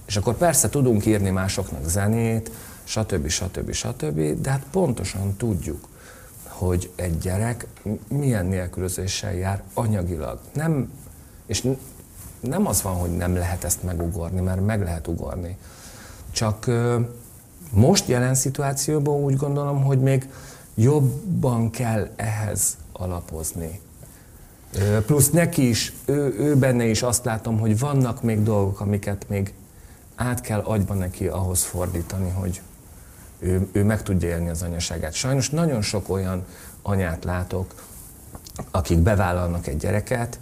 És akkor persze tudunk írni másoknak zenét, stb. stb. stb. De hát pontosan tudjuk, hogy egy gyerek milyen nélkülözéssel jár anyagilag. Nem, és nem az van, hogy nem lehet ezt megugorni, mert meg lehet ugorni. Csak most jelen szituációban úgy gondolom, hogy még jobban kell ehhez alapozni. Plusz neki is, ő, ő benne is azt látom, hogy vannak még dolgok, amiket még át kell agyba neki ahhoz fordítani, hogy ő, ő meg tudja élni az anyaságát. Sajnos nagyon sok olyan anyát látok, akik bevállalnak egy gyereket,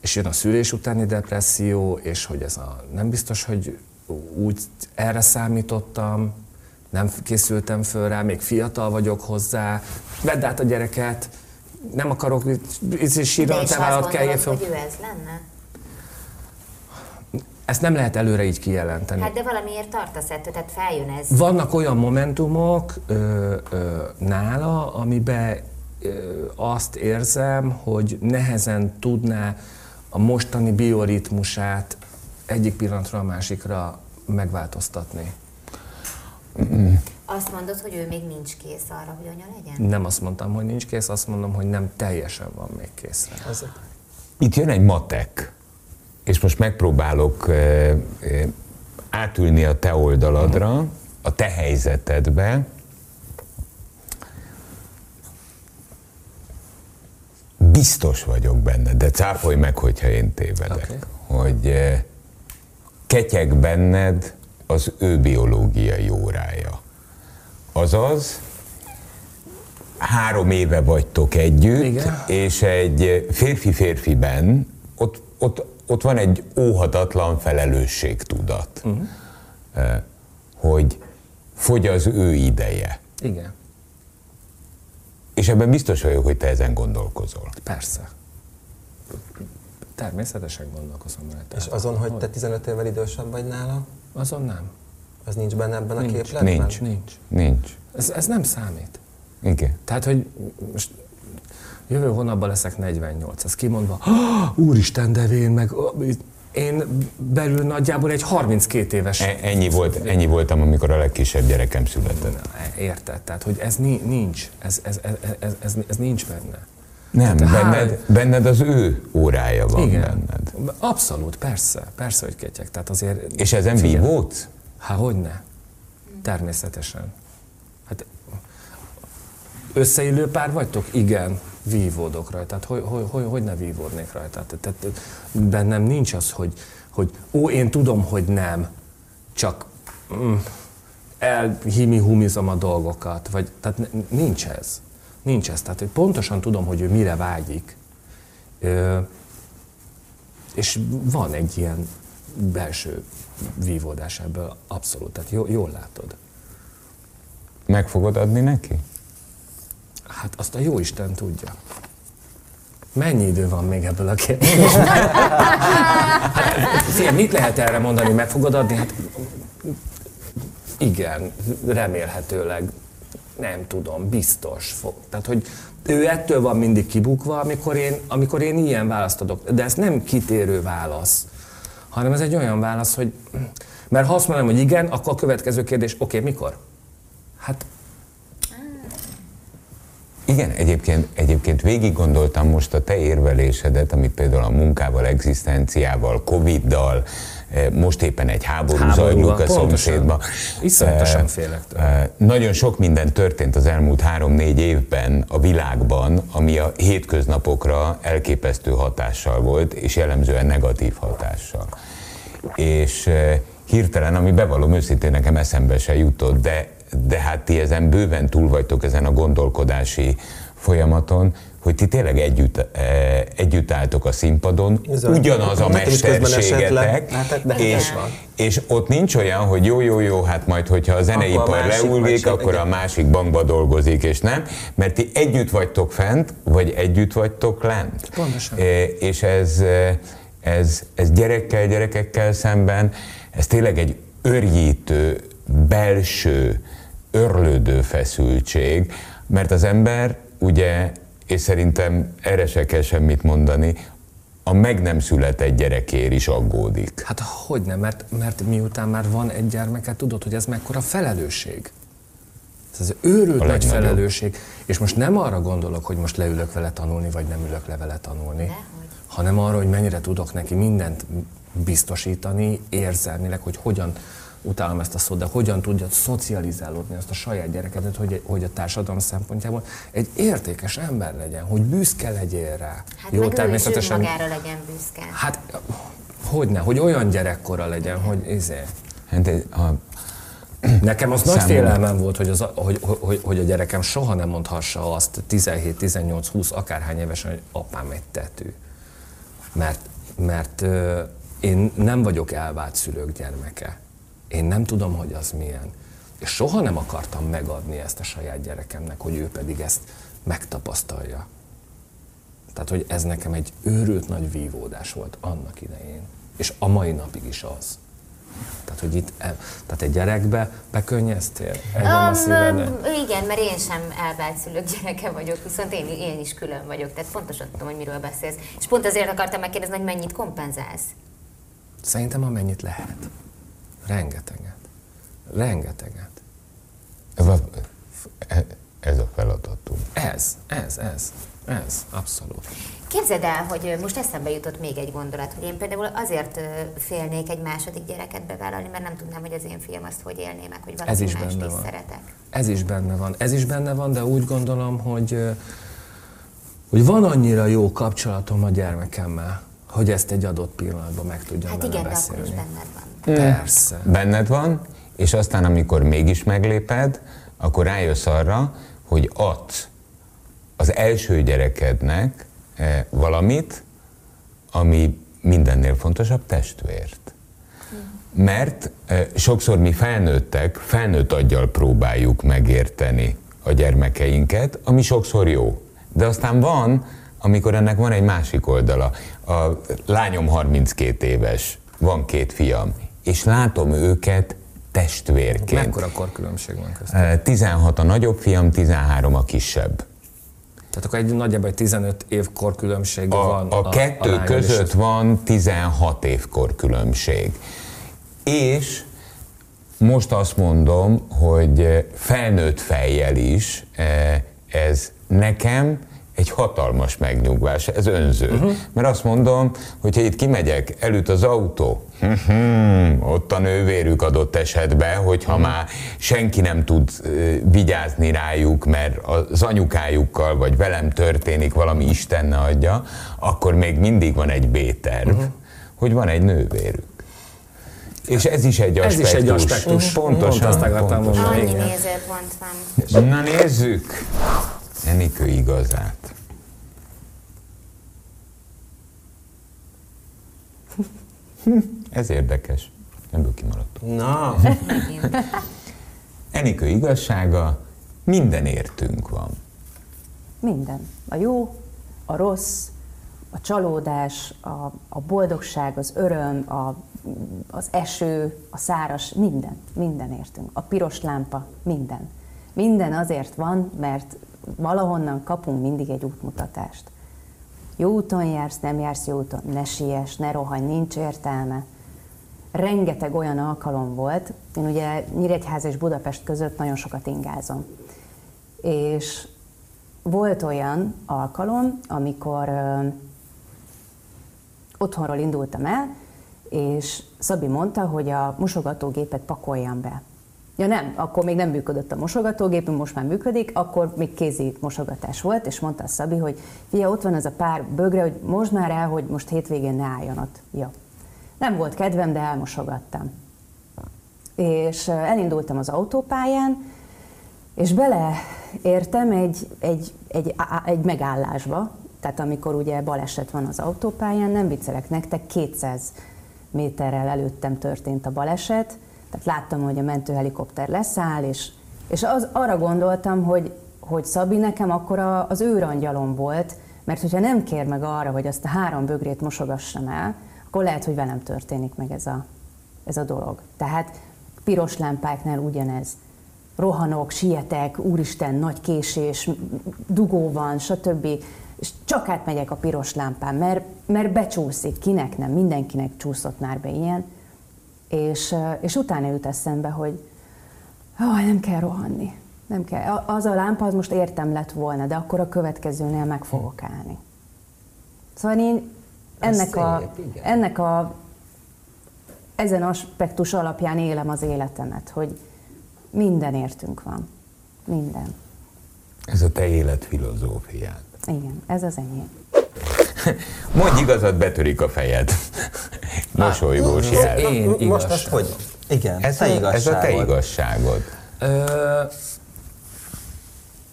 és jön a szülés utáni depresszió, és hogy ez a nem biztos, hogy úgy erre számítottam, nem készültem föl rá, még fiatal vagyok hozzá, vedd át a gyereket, nem akarok, itt sírni, te vállalat kell föl. hogy ő ez lenne? Ezt nem lehet előre így kijelenteni. Hát de valamiért tartasz ettől, tehát feljön ez. Vannak olyan momentumok ö, ö, nála, amiben ö, azt érzem, hogy nehezen tudná a mostani bioritmusát egyik pillanatra a másikra megváltoztatni. Azt mondod, hogy ő még nincs kész arra, hogy anya legyen? Nem azt mondtam, hogy nincs kész, azt mondom, hogy nem teljesen van még kész. Itt jön egy matek, és most megpróbálok átülni a te oldaladra, a te helyzetedbe. Biztos vagyok benne, de cáfolj meg, hogyha én tévedek, okay. hogy ketyeg benned az ő biológiai órája. Azaz, három éve vagytok együtt, Igen. és egy férfi-férfiben ott, ott, ott van egy óhatatlan felelősségtudat, uh-huh. hogy fogy az ő ideje. Igen. És ebben biztos vagyok, hogy te ezen gondolkozol. Persze. Természetesen gondolkozom rajta. És azon, hogy te 15 évvel idősebb vagy nála? Azon nem. Ez nincs benne ebben nincs. a képletben? Nincs. Nincs. Nincs. Ez, ez nem számít. Igen. Tehát, hogy most jövő hónapban leszek 48. Ez kimondva, oh, úristen, de én meg én belül nagyjából egy 32 éves... E, ennyi, volt, ennyi voltam, amikor a legkisebb gyerekem született. Érted? Tehát, hogy ez nincs, ez, ez, ez, ez, ez, ez nincs benne. Nem, Tehát, benned, há... benned az ő órája van Igen. benned. Abszolút, persze, persze, hogy ketyek. Tehát azért... És ezen vívódsz? Há, hogyne? Természetesen. Hát összeillő pár vagytok? Igen, vívódok rajta. Tehát hogy, hogy, hogy, hogy ne vívódnék rajta? Tehát bennem nincs az, hogy, hogy ó, én tudom, hogy nem, csak mm, elhimi-humizom a dolgokat, vagy, tehát nincs ez. Nincs ez. Tehát pontosan tudom, hogy ő mire vágyik. Ö, és van egy ilyen belső vívódás ebből, abszolút. Tehát jól, jól látod. Meg fogod adni neki? Hát azt a jó Isten tudja. Mennyi idő van még ebből a kérdésből? hát, mit lehet erre mondani, meg fogod adni? Hát, igen, remélhetőleg, nem tudom, biztos fog. Tehát, hogy ő ettől van mindig kibukva, amikor én, amikor én ilyen választ adok. De ez nem kitérő válasz, hanem ez egy olyan válasz, hogy mert ha azt mondom, hogy igen, akkor a következő kérdés, oké, okay, mikor? Hát igen, egyébként, egyébként végig gondoltam most a te érvelésedet, amit például a munkával, egzisztenciával, Covid-dal, eh, most éppen egy háború, háború zajlik a szomszédba. Iszonyatosan eh, félek eh, Nagyon sok minden történt az elmúlt három-négy évben a világban, ami a hétköznapokra elképesztő hatással volt, és jellemzően negatív hatással. És hirtelen, ami bevallom őszintén nekem eszembe se jutott, de de hát ti ezen bőven túl vagytok ezen a gondolkodási folyamaton, hogy ti tényleg együtt, e, együtt álltok a színpadon, Bizony. ugyanaz a mesterségetek, hát, és, és ott nincs olyan, hogy jó, jó, jó, hát majd, hogyha a zeneipar leullik, akkor a másik bankba dolgozik, és nem, mert ti együtt vagytok fent, vagy együtt vagytok lent. Pontosan. E, és ez, e, ez, ez gyerekkel, gyerekekkel szemben, ez tényleg egy örjítő, belső, örlődő feszültség, mert az ember ugye, és szerintem erre se kell semmit mondani, a meg nem született gyerekér is aggódik. Hát hogy nem, mert, mert miután már van egy gyermeket, tudod, hogy ez mekkora felelősség. Ez az őrült nagy felelősség. És most nem arra gondolok, hogy most leülök vele tanulni, vagy nem ülök le vele tanulni, Dehogy. hanem arra, hogy mennyire tudok neki mindent biztosítani érzelmileg, hogy hogyan utálom ezt a szót, de hogyan tudja szocializálódni azt a saját gyerekedet, hogy, hogy a társadalom szempontjából egy értékes ember legyen, hogy büszke legyél rá. Hát Jó, meg természetesen. Ő is magára legyen büszke. Hát, hogyne, hogy olyan gyerekkora legyen, hogy izé. Hát, a, Nekem az nagy félelmem volt, hogy, az, hogy, hogy, hogy a gyerekem soha nem mondhassa azt 17, 18, 20, akárhány évesen, hogy apám egy tetű. Mert, mert euh, én nem vagyok elvált szülők gyermeke. Én nem tudom, hogy az milyen. És soha nem akartam megadni ezt a saját gyerekemnek, hogy ő pedig ezt megtapasztalja. Tehát, hogy ez nekem egy őrült nagy vívódás volt annak idején. És a mai napig is az. Tehát, hogy itt, tehát egy gyerekbe bekönnyeztél? Um, a igen, mert én sem elvált szülők gyereke vagyok, viszont én, én is külön vagyok, tehát pontosan tudom, hogy miről beszélsz. És pont azért akartam megkérdezni, hogy mennyit kompenzálsz? Szerintem amennyit lehet. Rengeteget. Rengeteget. Ez a, ez a feladatunk. Ez, ez, ez, ez, abszolút. Képzeld el, hogy most eszembe jutott még egy gondolat, hogy én például azért félnék egy második gyereket bevállalni, mert nem tudnám, hogy az én fiam azt hogy élné meg, hogy valaki Ez is benne is van. szeretek. Ez is benne van. Ez is benne van, de úgy gondolom, hogy, hogy van annyira jó kapcsolatom a gyermekemmel, hogy ezt egy adott pillanatban meg tudjam hát vele igen, beszélni. de akkor is benned van. Persze. Benned van, és aztán amikor mégis megléped, akkor rájössz arra, hogy adsz az első gyerekednek eh, valamit, ami mindennél fontosabb testvért. Mert eh, sokszor mi felnőttek, felnőtt aggyal próbáljuk megérteni a gyermekeinket, ami sokszor jó. De aztán van, amikor ennek van egy másik oldala. A lányom 32 éves, van két fiam, és látom őket testvérként. Mekkora korkülönbség van köztük? 16 a nagyobb fiam, 13 a kisebb. Tehát akkor egy nagyjából 15 év korkülönbség a, van. A, a kettő a között van 16 év korkülönbség. És most azt mondom, hogy felnőtt fejjel is ez nekem egy hatalmas megnyugvás, ez önző. Uh-huh. Mert azt mondom, hogy ha itt kimegyek, előtt az autó, uh-huh, ott a nővérük adott esetben, hogyha uh-huh. már senki nem tud uh, vigyázni rájuk, mert az anyukájukkal vagy velem történik valami Isten ne adja, akkor még mindig van egy B-terv, uh-huh. hogy van egy nővérük. És ez is egy aspektus. Ez is egy aspektus. Pontosan. Pont azt akartam mondani. Annyi nézőpont van. Na nézzük. Enikő igazát. Ez érdekes. Ebből kimaradtunk. Na. Enikő igazsága, minden értünk van. Minden. A jó, a rossz, a csalódás, a, a boldogság, az öröm, a, az eső, a száras, minden, minden értünk. A piros lámpa, minden. Minden azért van, mert valahonnan kapunk mindig egy útmutatást. Jó úton jársz, nem jársz jó úton, ne siess, ne rohanj, nincs értelme. Rengeteg olyan alkalom volt, én ugye Nyíregyház és Budapest között nagyon sokat ingázom. És volt olyan alkalom, amikor ö, otthonról indultam el, és Szabi mondta, hogy a mosogatógépet pakoljam be. Ja nem, akkor még nem működött a mosogatógépünk, most már működik, akkor még kézi mosogatás volt, és mondta a Szabi, hogy fia, ott van az a pár bögre, hogy most már el, hogy most hétvégén ne álljon ott. Ja. Nem volt kedvem, de elmosogattam. És elindultam az autópályán, és beleértem egy, egy, egy, egy megállásba, tehát amikor ugye baleset van az autópályán, nem viccelek nektek, 200 méterrel előttem történt a baleset, tehát láttam, hogy a mentőhelikopter leszáll, és, és az, arra gondoltam, hogy, hogy Szabi nekem akkor a, az őrangyalom volt, mert hogyha nem kér meg arra, hogy azt a három bögrét mosogassam el, akkor lehet, hogy velem történik meg ez a, ez a dolog. Tehát piros lámpáknál ugyanez. rohanok, sietek, úristen, nagy késés, dugó van, stb. És csak átmegyek a piros lámpán, mert, mert becsúszik, kinek nem, mindenkinek csúszott már be ilyen. És, és utána jut eszembe, hogy oh, nem kell rohanni. Nem kell. Az a lámpa az most értem lett volna, de akkor a következőnél meg fogok állni. Szóval én ennek a, ennek a ezen aspektus alapján élem az életemet, hogy minden értünk van. Minden. Ez a te életfilozófiád. Igen, ez az enyém. Mondj igazat, betörik a fejed. Mosolygós jel. Én igazság. Most ezt hogy? Igen, ez, te a, ez a te igazságod. Ö,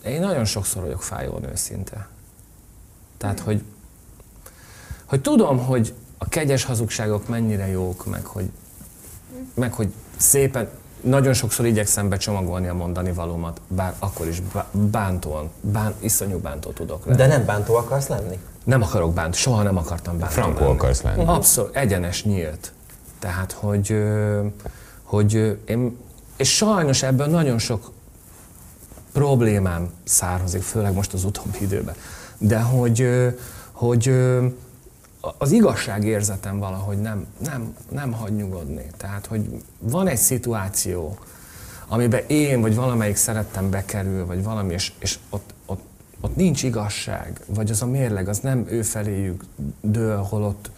én nagyon sokszor vagyok fájóan őszinte. Tehát, hogy, hogy tudom, hogy a kegyes hazugságok mennyire jók, meg hogy, meg hogy szépen, nagyon sokszor igyekszem becsomagolni a mondani valómat, bár akkor is bántóan, bán, iszonyú bántó tudok lenni. De nem bántó akarsz lenni? Nem akarok bántó, soha nem akartam bántó Frankó akarsz lenni. Abszolút, egyenes, nyílt. Tehát, hogy, hogy én, és sajnos ebből nagyon sok problémám származik, főleg most az utóbbi időben. De hogy, hogy az igazságérzetem valahogy nem, nem, nem hagy nyugodni. Tehát, hogy van egy szituáció, amiben én vagy valamelyik szerettem bekerül, vagy valami, és, és ott, ott, ott nincs igazság, vagy az a mérleg, az nem ő feléjük dől, holott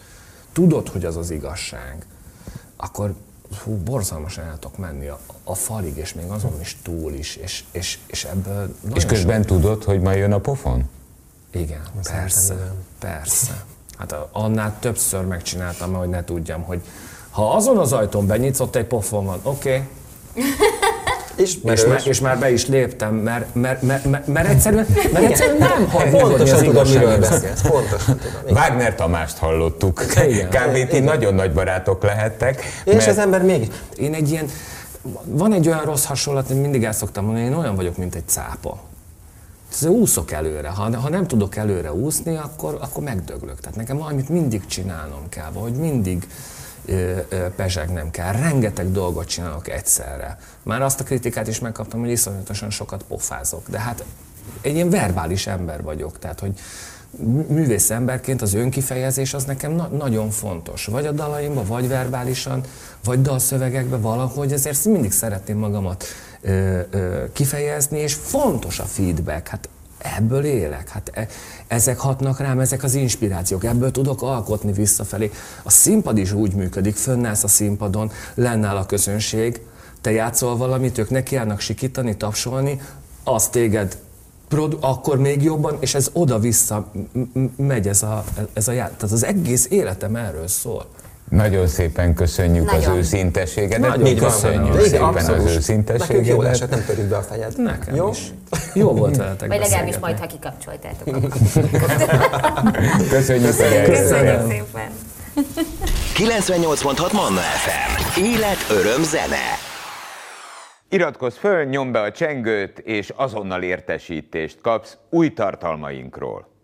tudod, hogy az az igazság, akkor hú, borzalmasan el tudok menni a, a falig, és még azon is túl is, és, és, és ebből És közben sok... tudod, hogy majd jön a pofon? Igen, persze, persze. Hát annál többször megcsináltam, hogy ne tudjam, hogy ha azon az ajtón benyitsz, ott egy pofon van, oké. Okay. És, és, már, és már be is léptem, mert, mert, mert, mert, mert egyszerűen, mert egyszerűen nem hagy Pontosan tudom, miről beszélsz. Pontosan tudom. Wagner Tamást hallottuk. Kb. ti nagyon nagy barátok lehettek. És mert... az ember még... Én egy ilyen... Van egy olyan rossz hasonlat, hogy mindig el szoktam mondani, én olyan vagyok, mint egy cápa. Ez úszok előre. Ha, ha nem tudok előre úszni, akkor, akkor megdöglök. Tehát nekem valamit mindig csinálnom kell, vagy mindig ö, pezsegnem kell. Rengeteg dolgot csinálok egyszerre. Már azt a kritikát is megkaptam, hogy iszonyatosan sokat pofázok. De hát egy ilyen verbális ember vagyok. Tehát, hogy művész emberként az önkifejezés az nekem na- nagyon fontos. Vagy a dalaimban, vagy verbálisan, vagy dalszövegekben valahogy, ezért mindig szeretném magamat ö, ö, kifejezni, és fontos a feedback. Hát ebből élek, hát e, ezek hatnak rám, ezek az inspirációk, ebből tudok alkotni visszafelé. A színpad is úgy működik, fönnállsz a színpadon, lennáll a közönség, te játszol valamit, ők nekiállnak sikítani, tapsolni, az téged akkor még jobban, és ez oda-vissza megy ez a, ez a ját. Tehát az egész életem erről szól. Nagyon szépen köszönjük Nagyon. az őszintességet. Nagyon köszönjük van, szépen abszolút. az őszintességet. Nekünk jó esett, nem törjük be a fejed. Nekem jó? is. Jó volt veletek Vagy legalábbis majd, ha kikapcsoltátok. Köszönjük, Köszönjük szépen. 98.6 Manna FM. Élet, öröm, zene. Iratkozz föl, nyomd be a csengőt, és azonnal értesítést kapsz új tartalmainkról.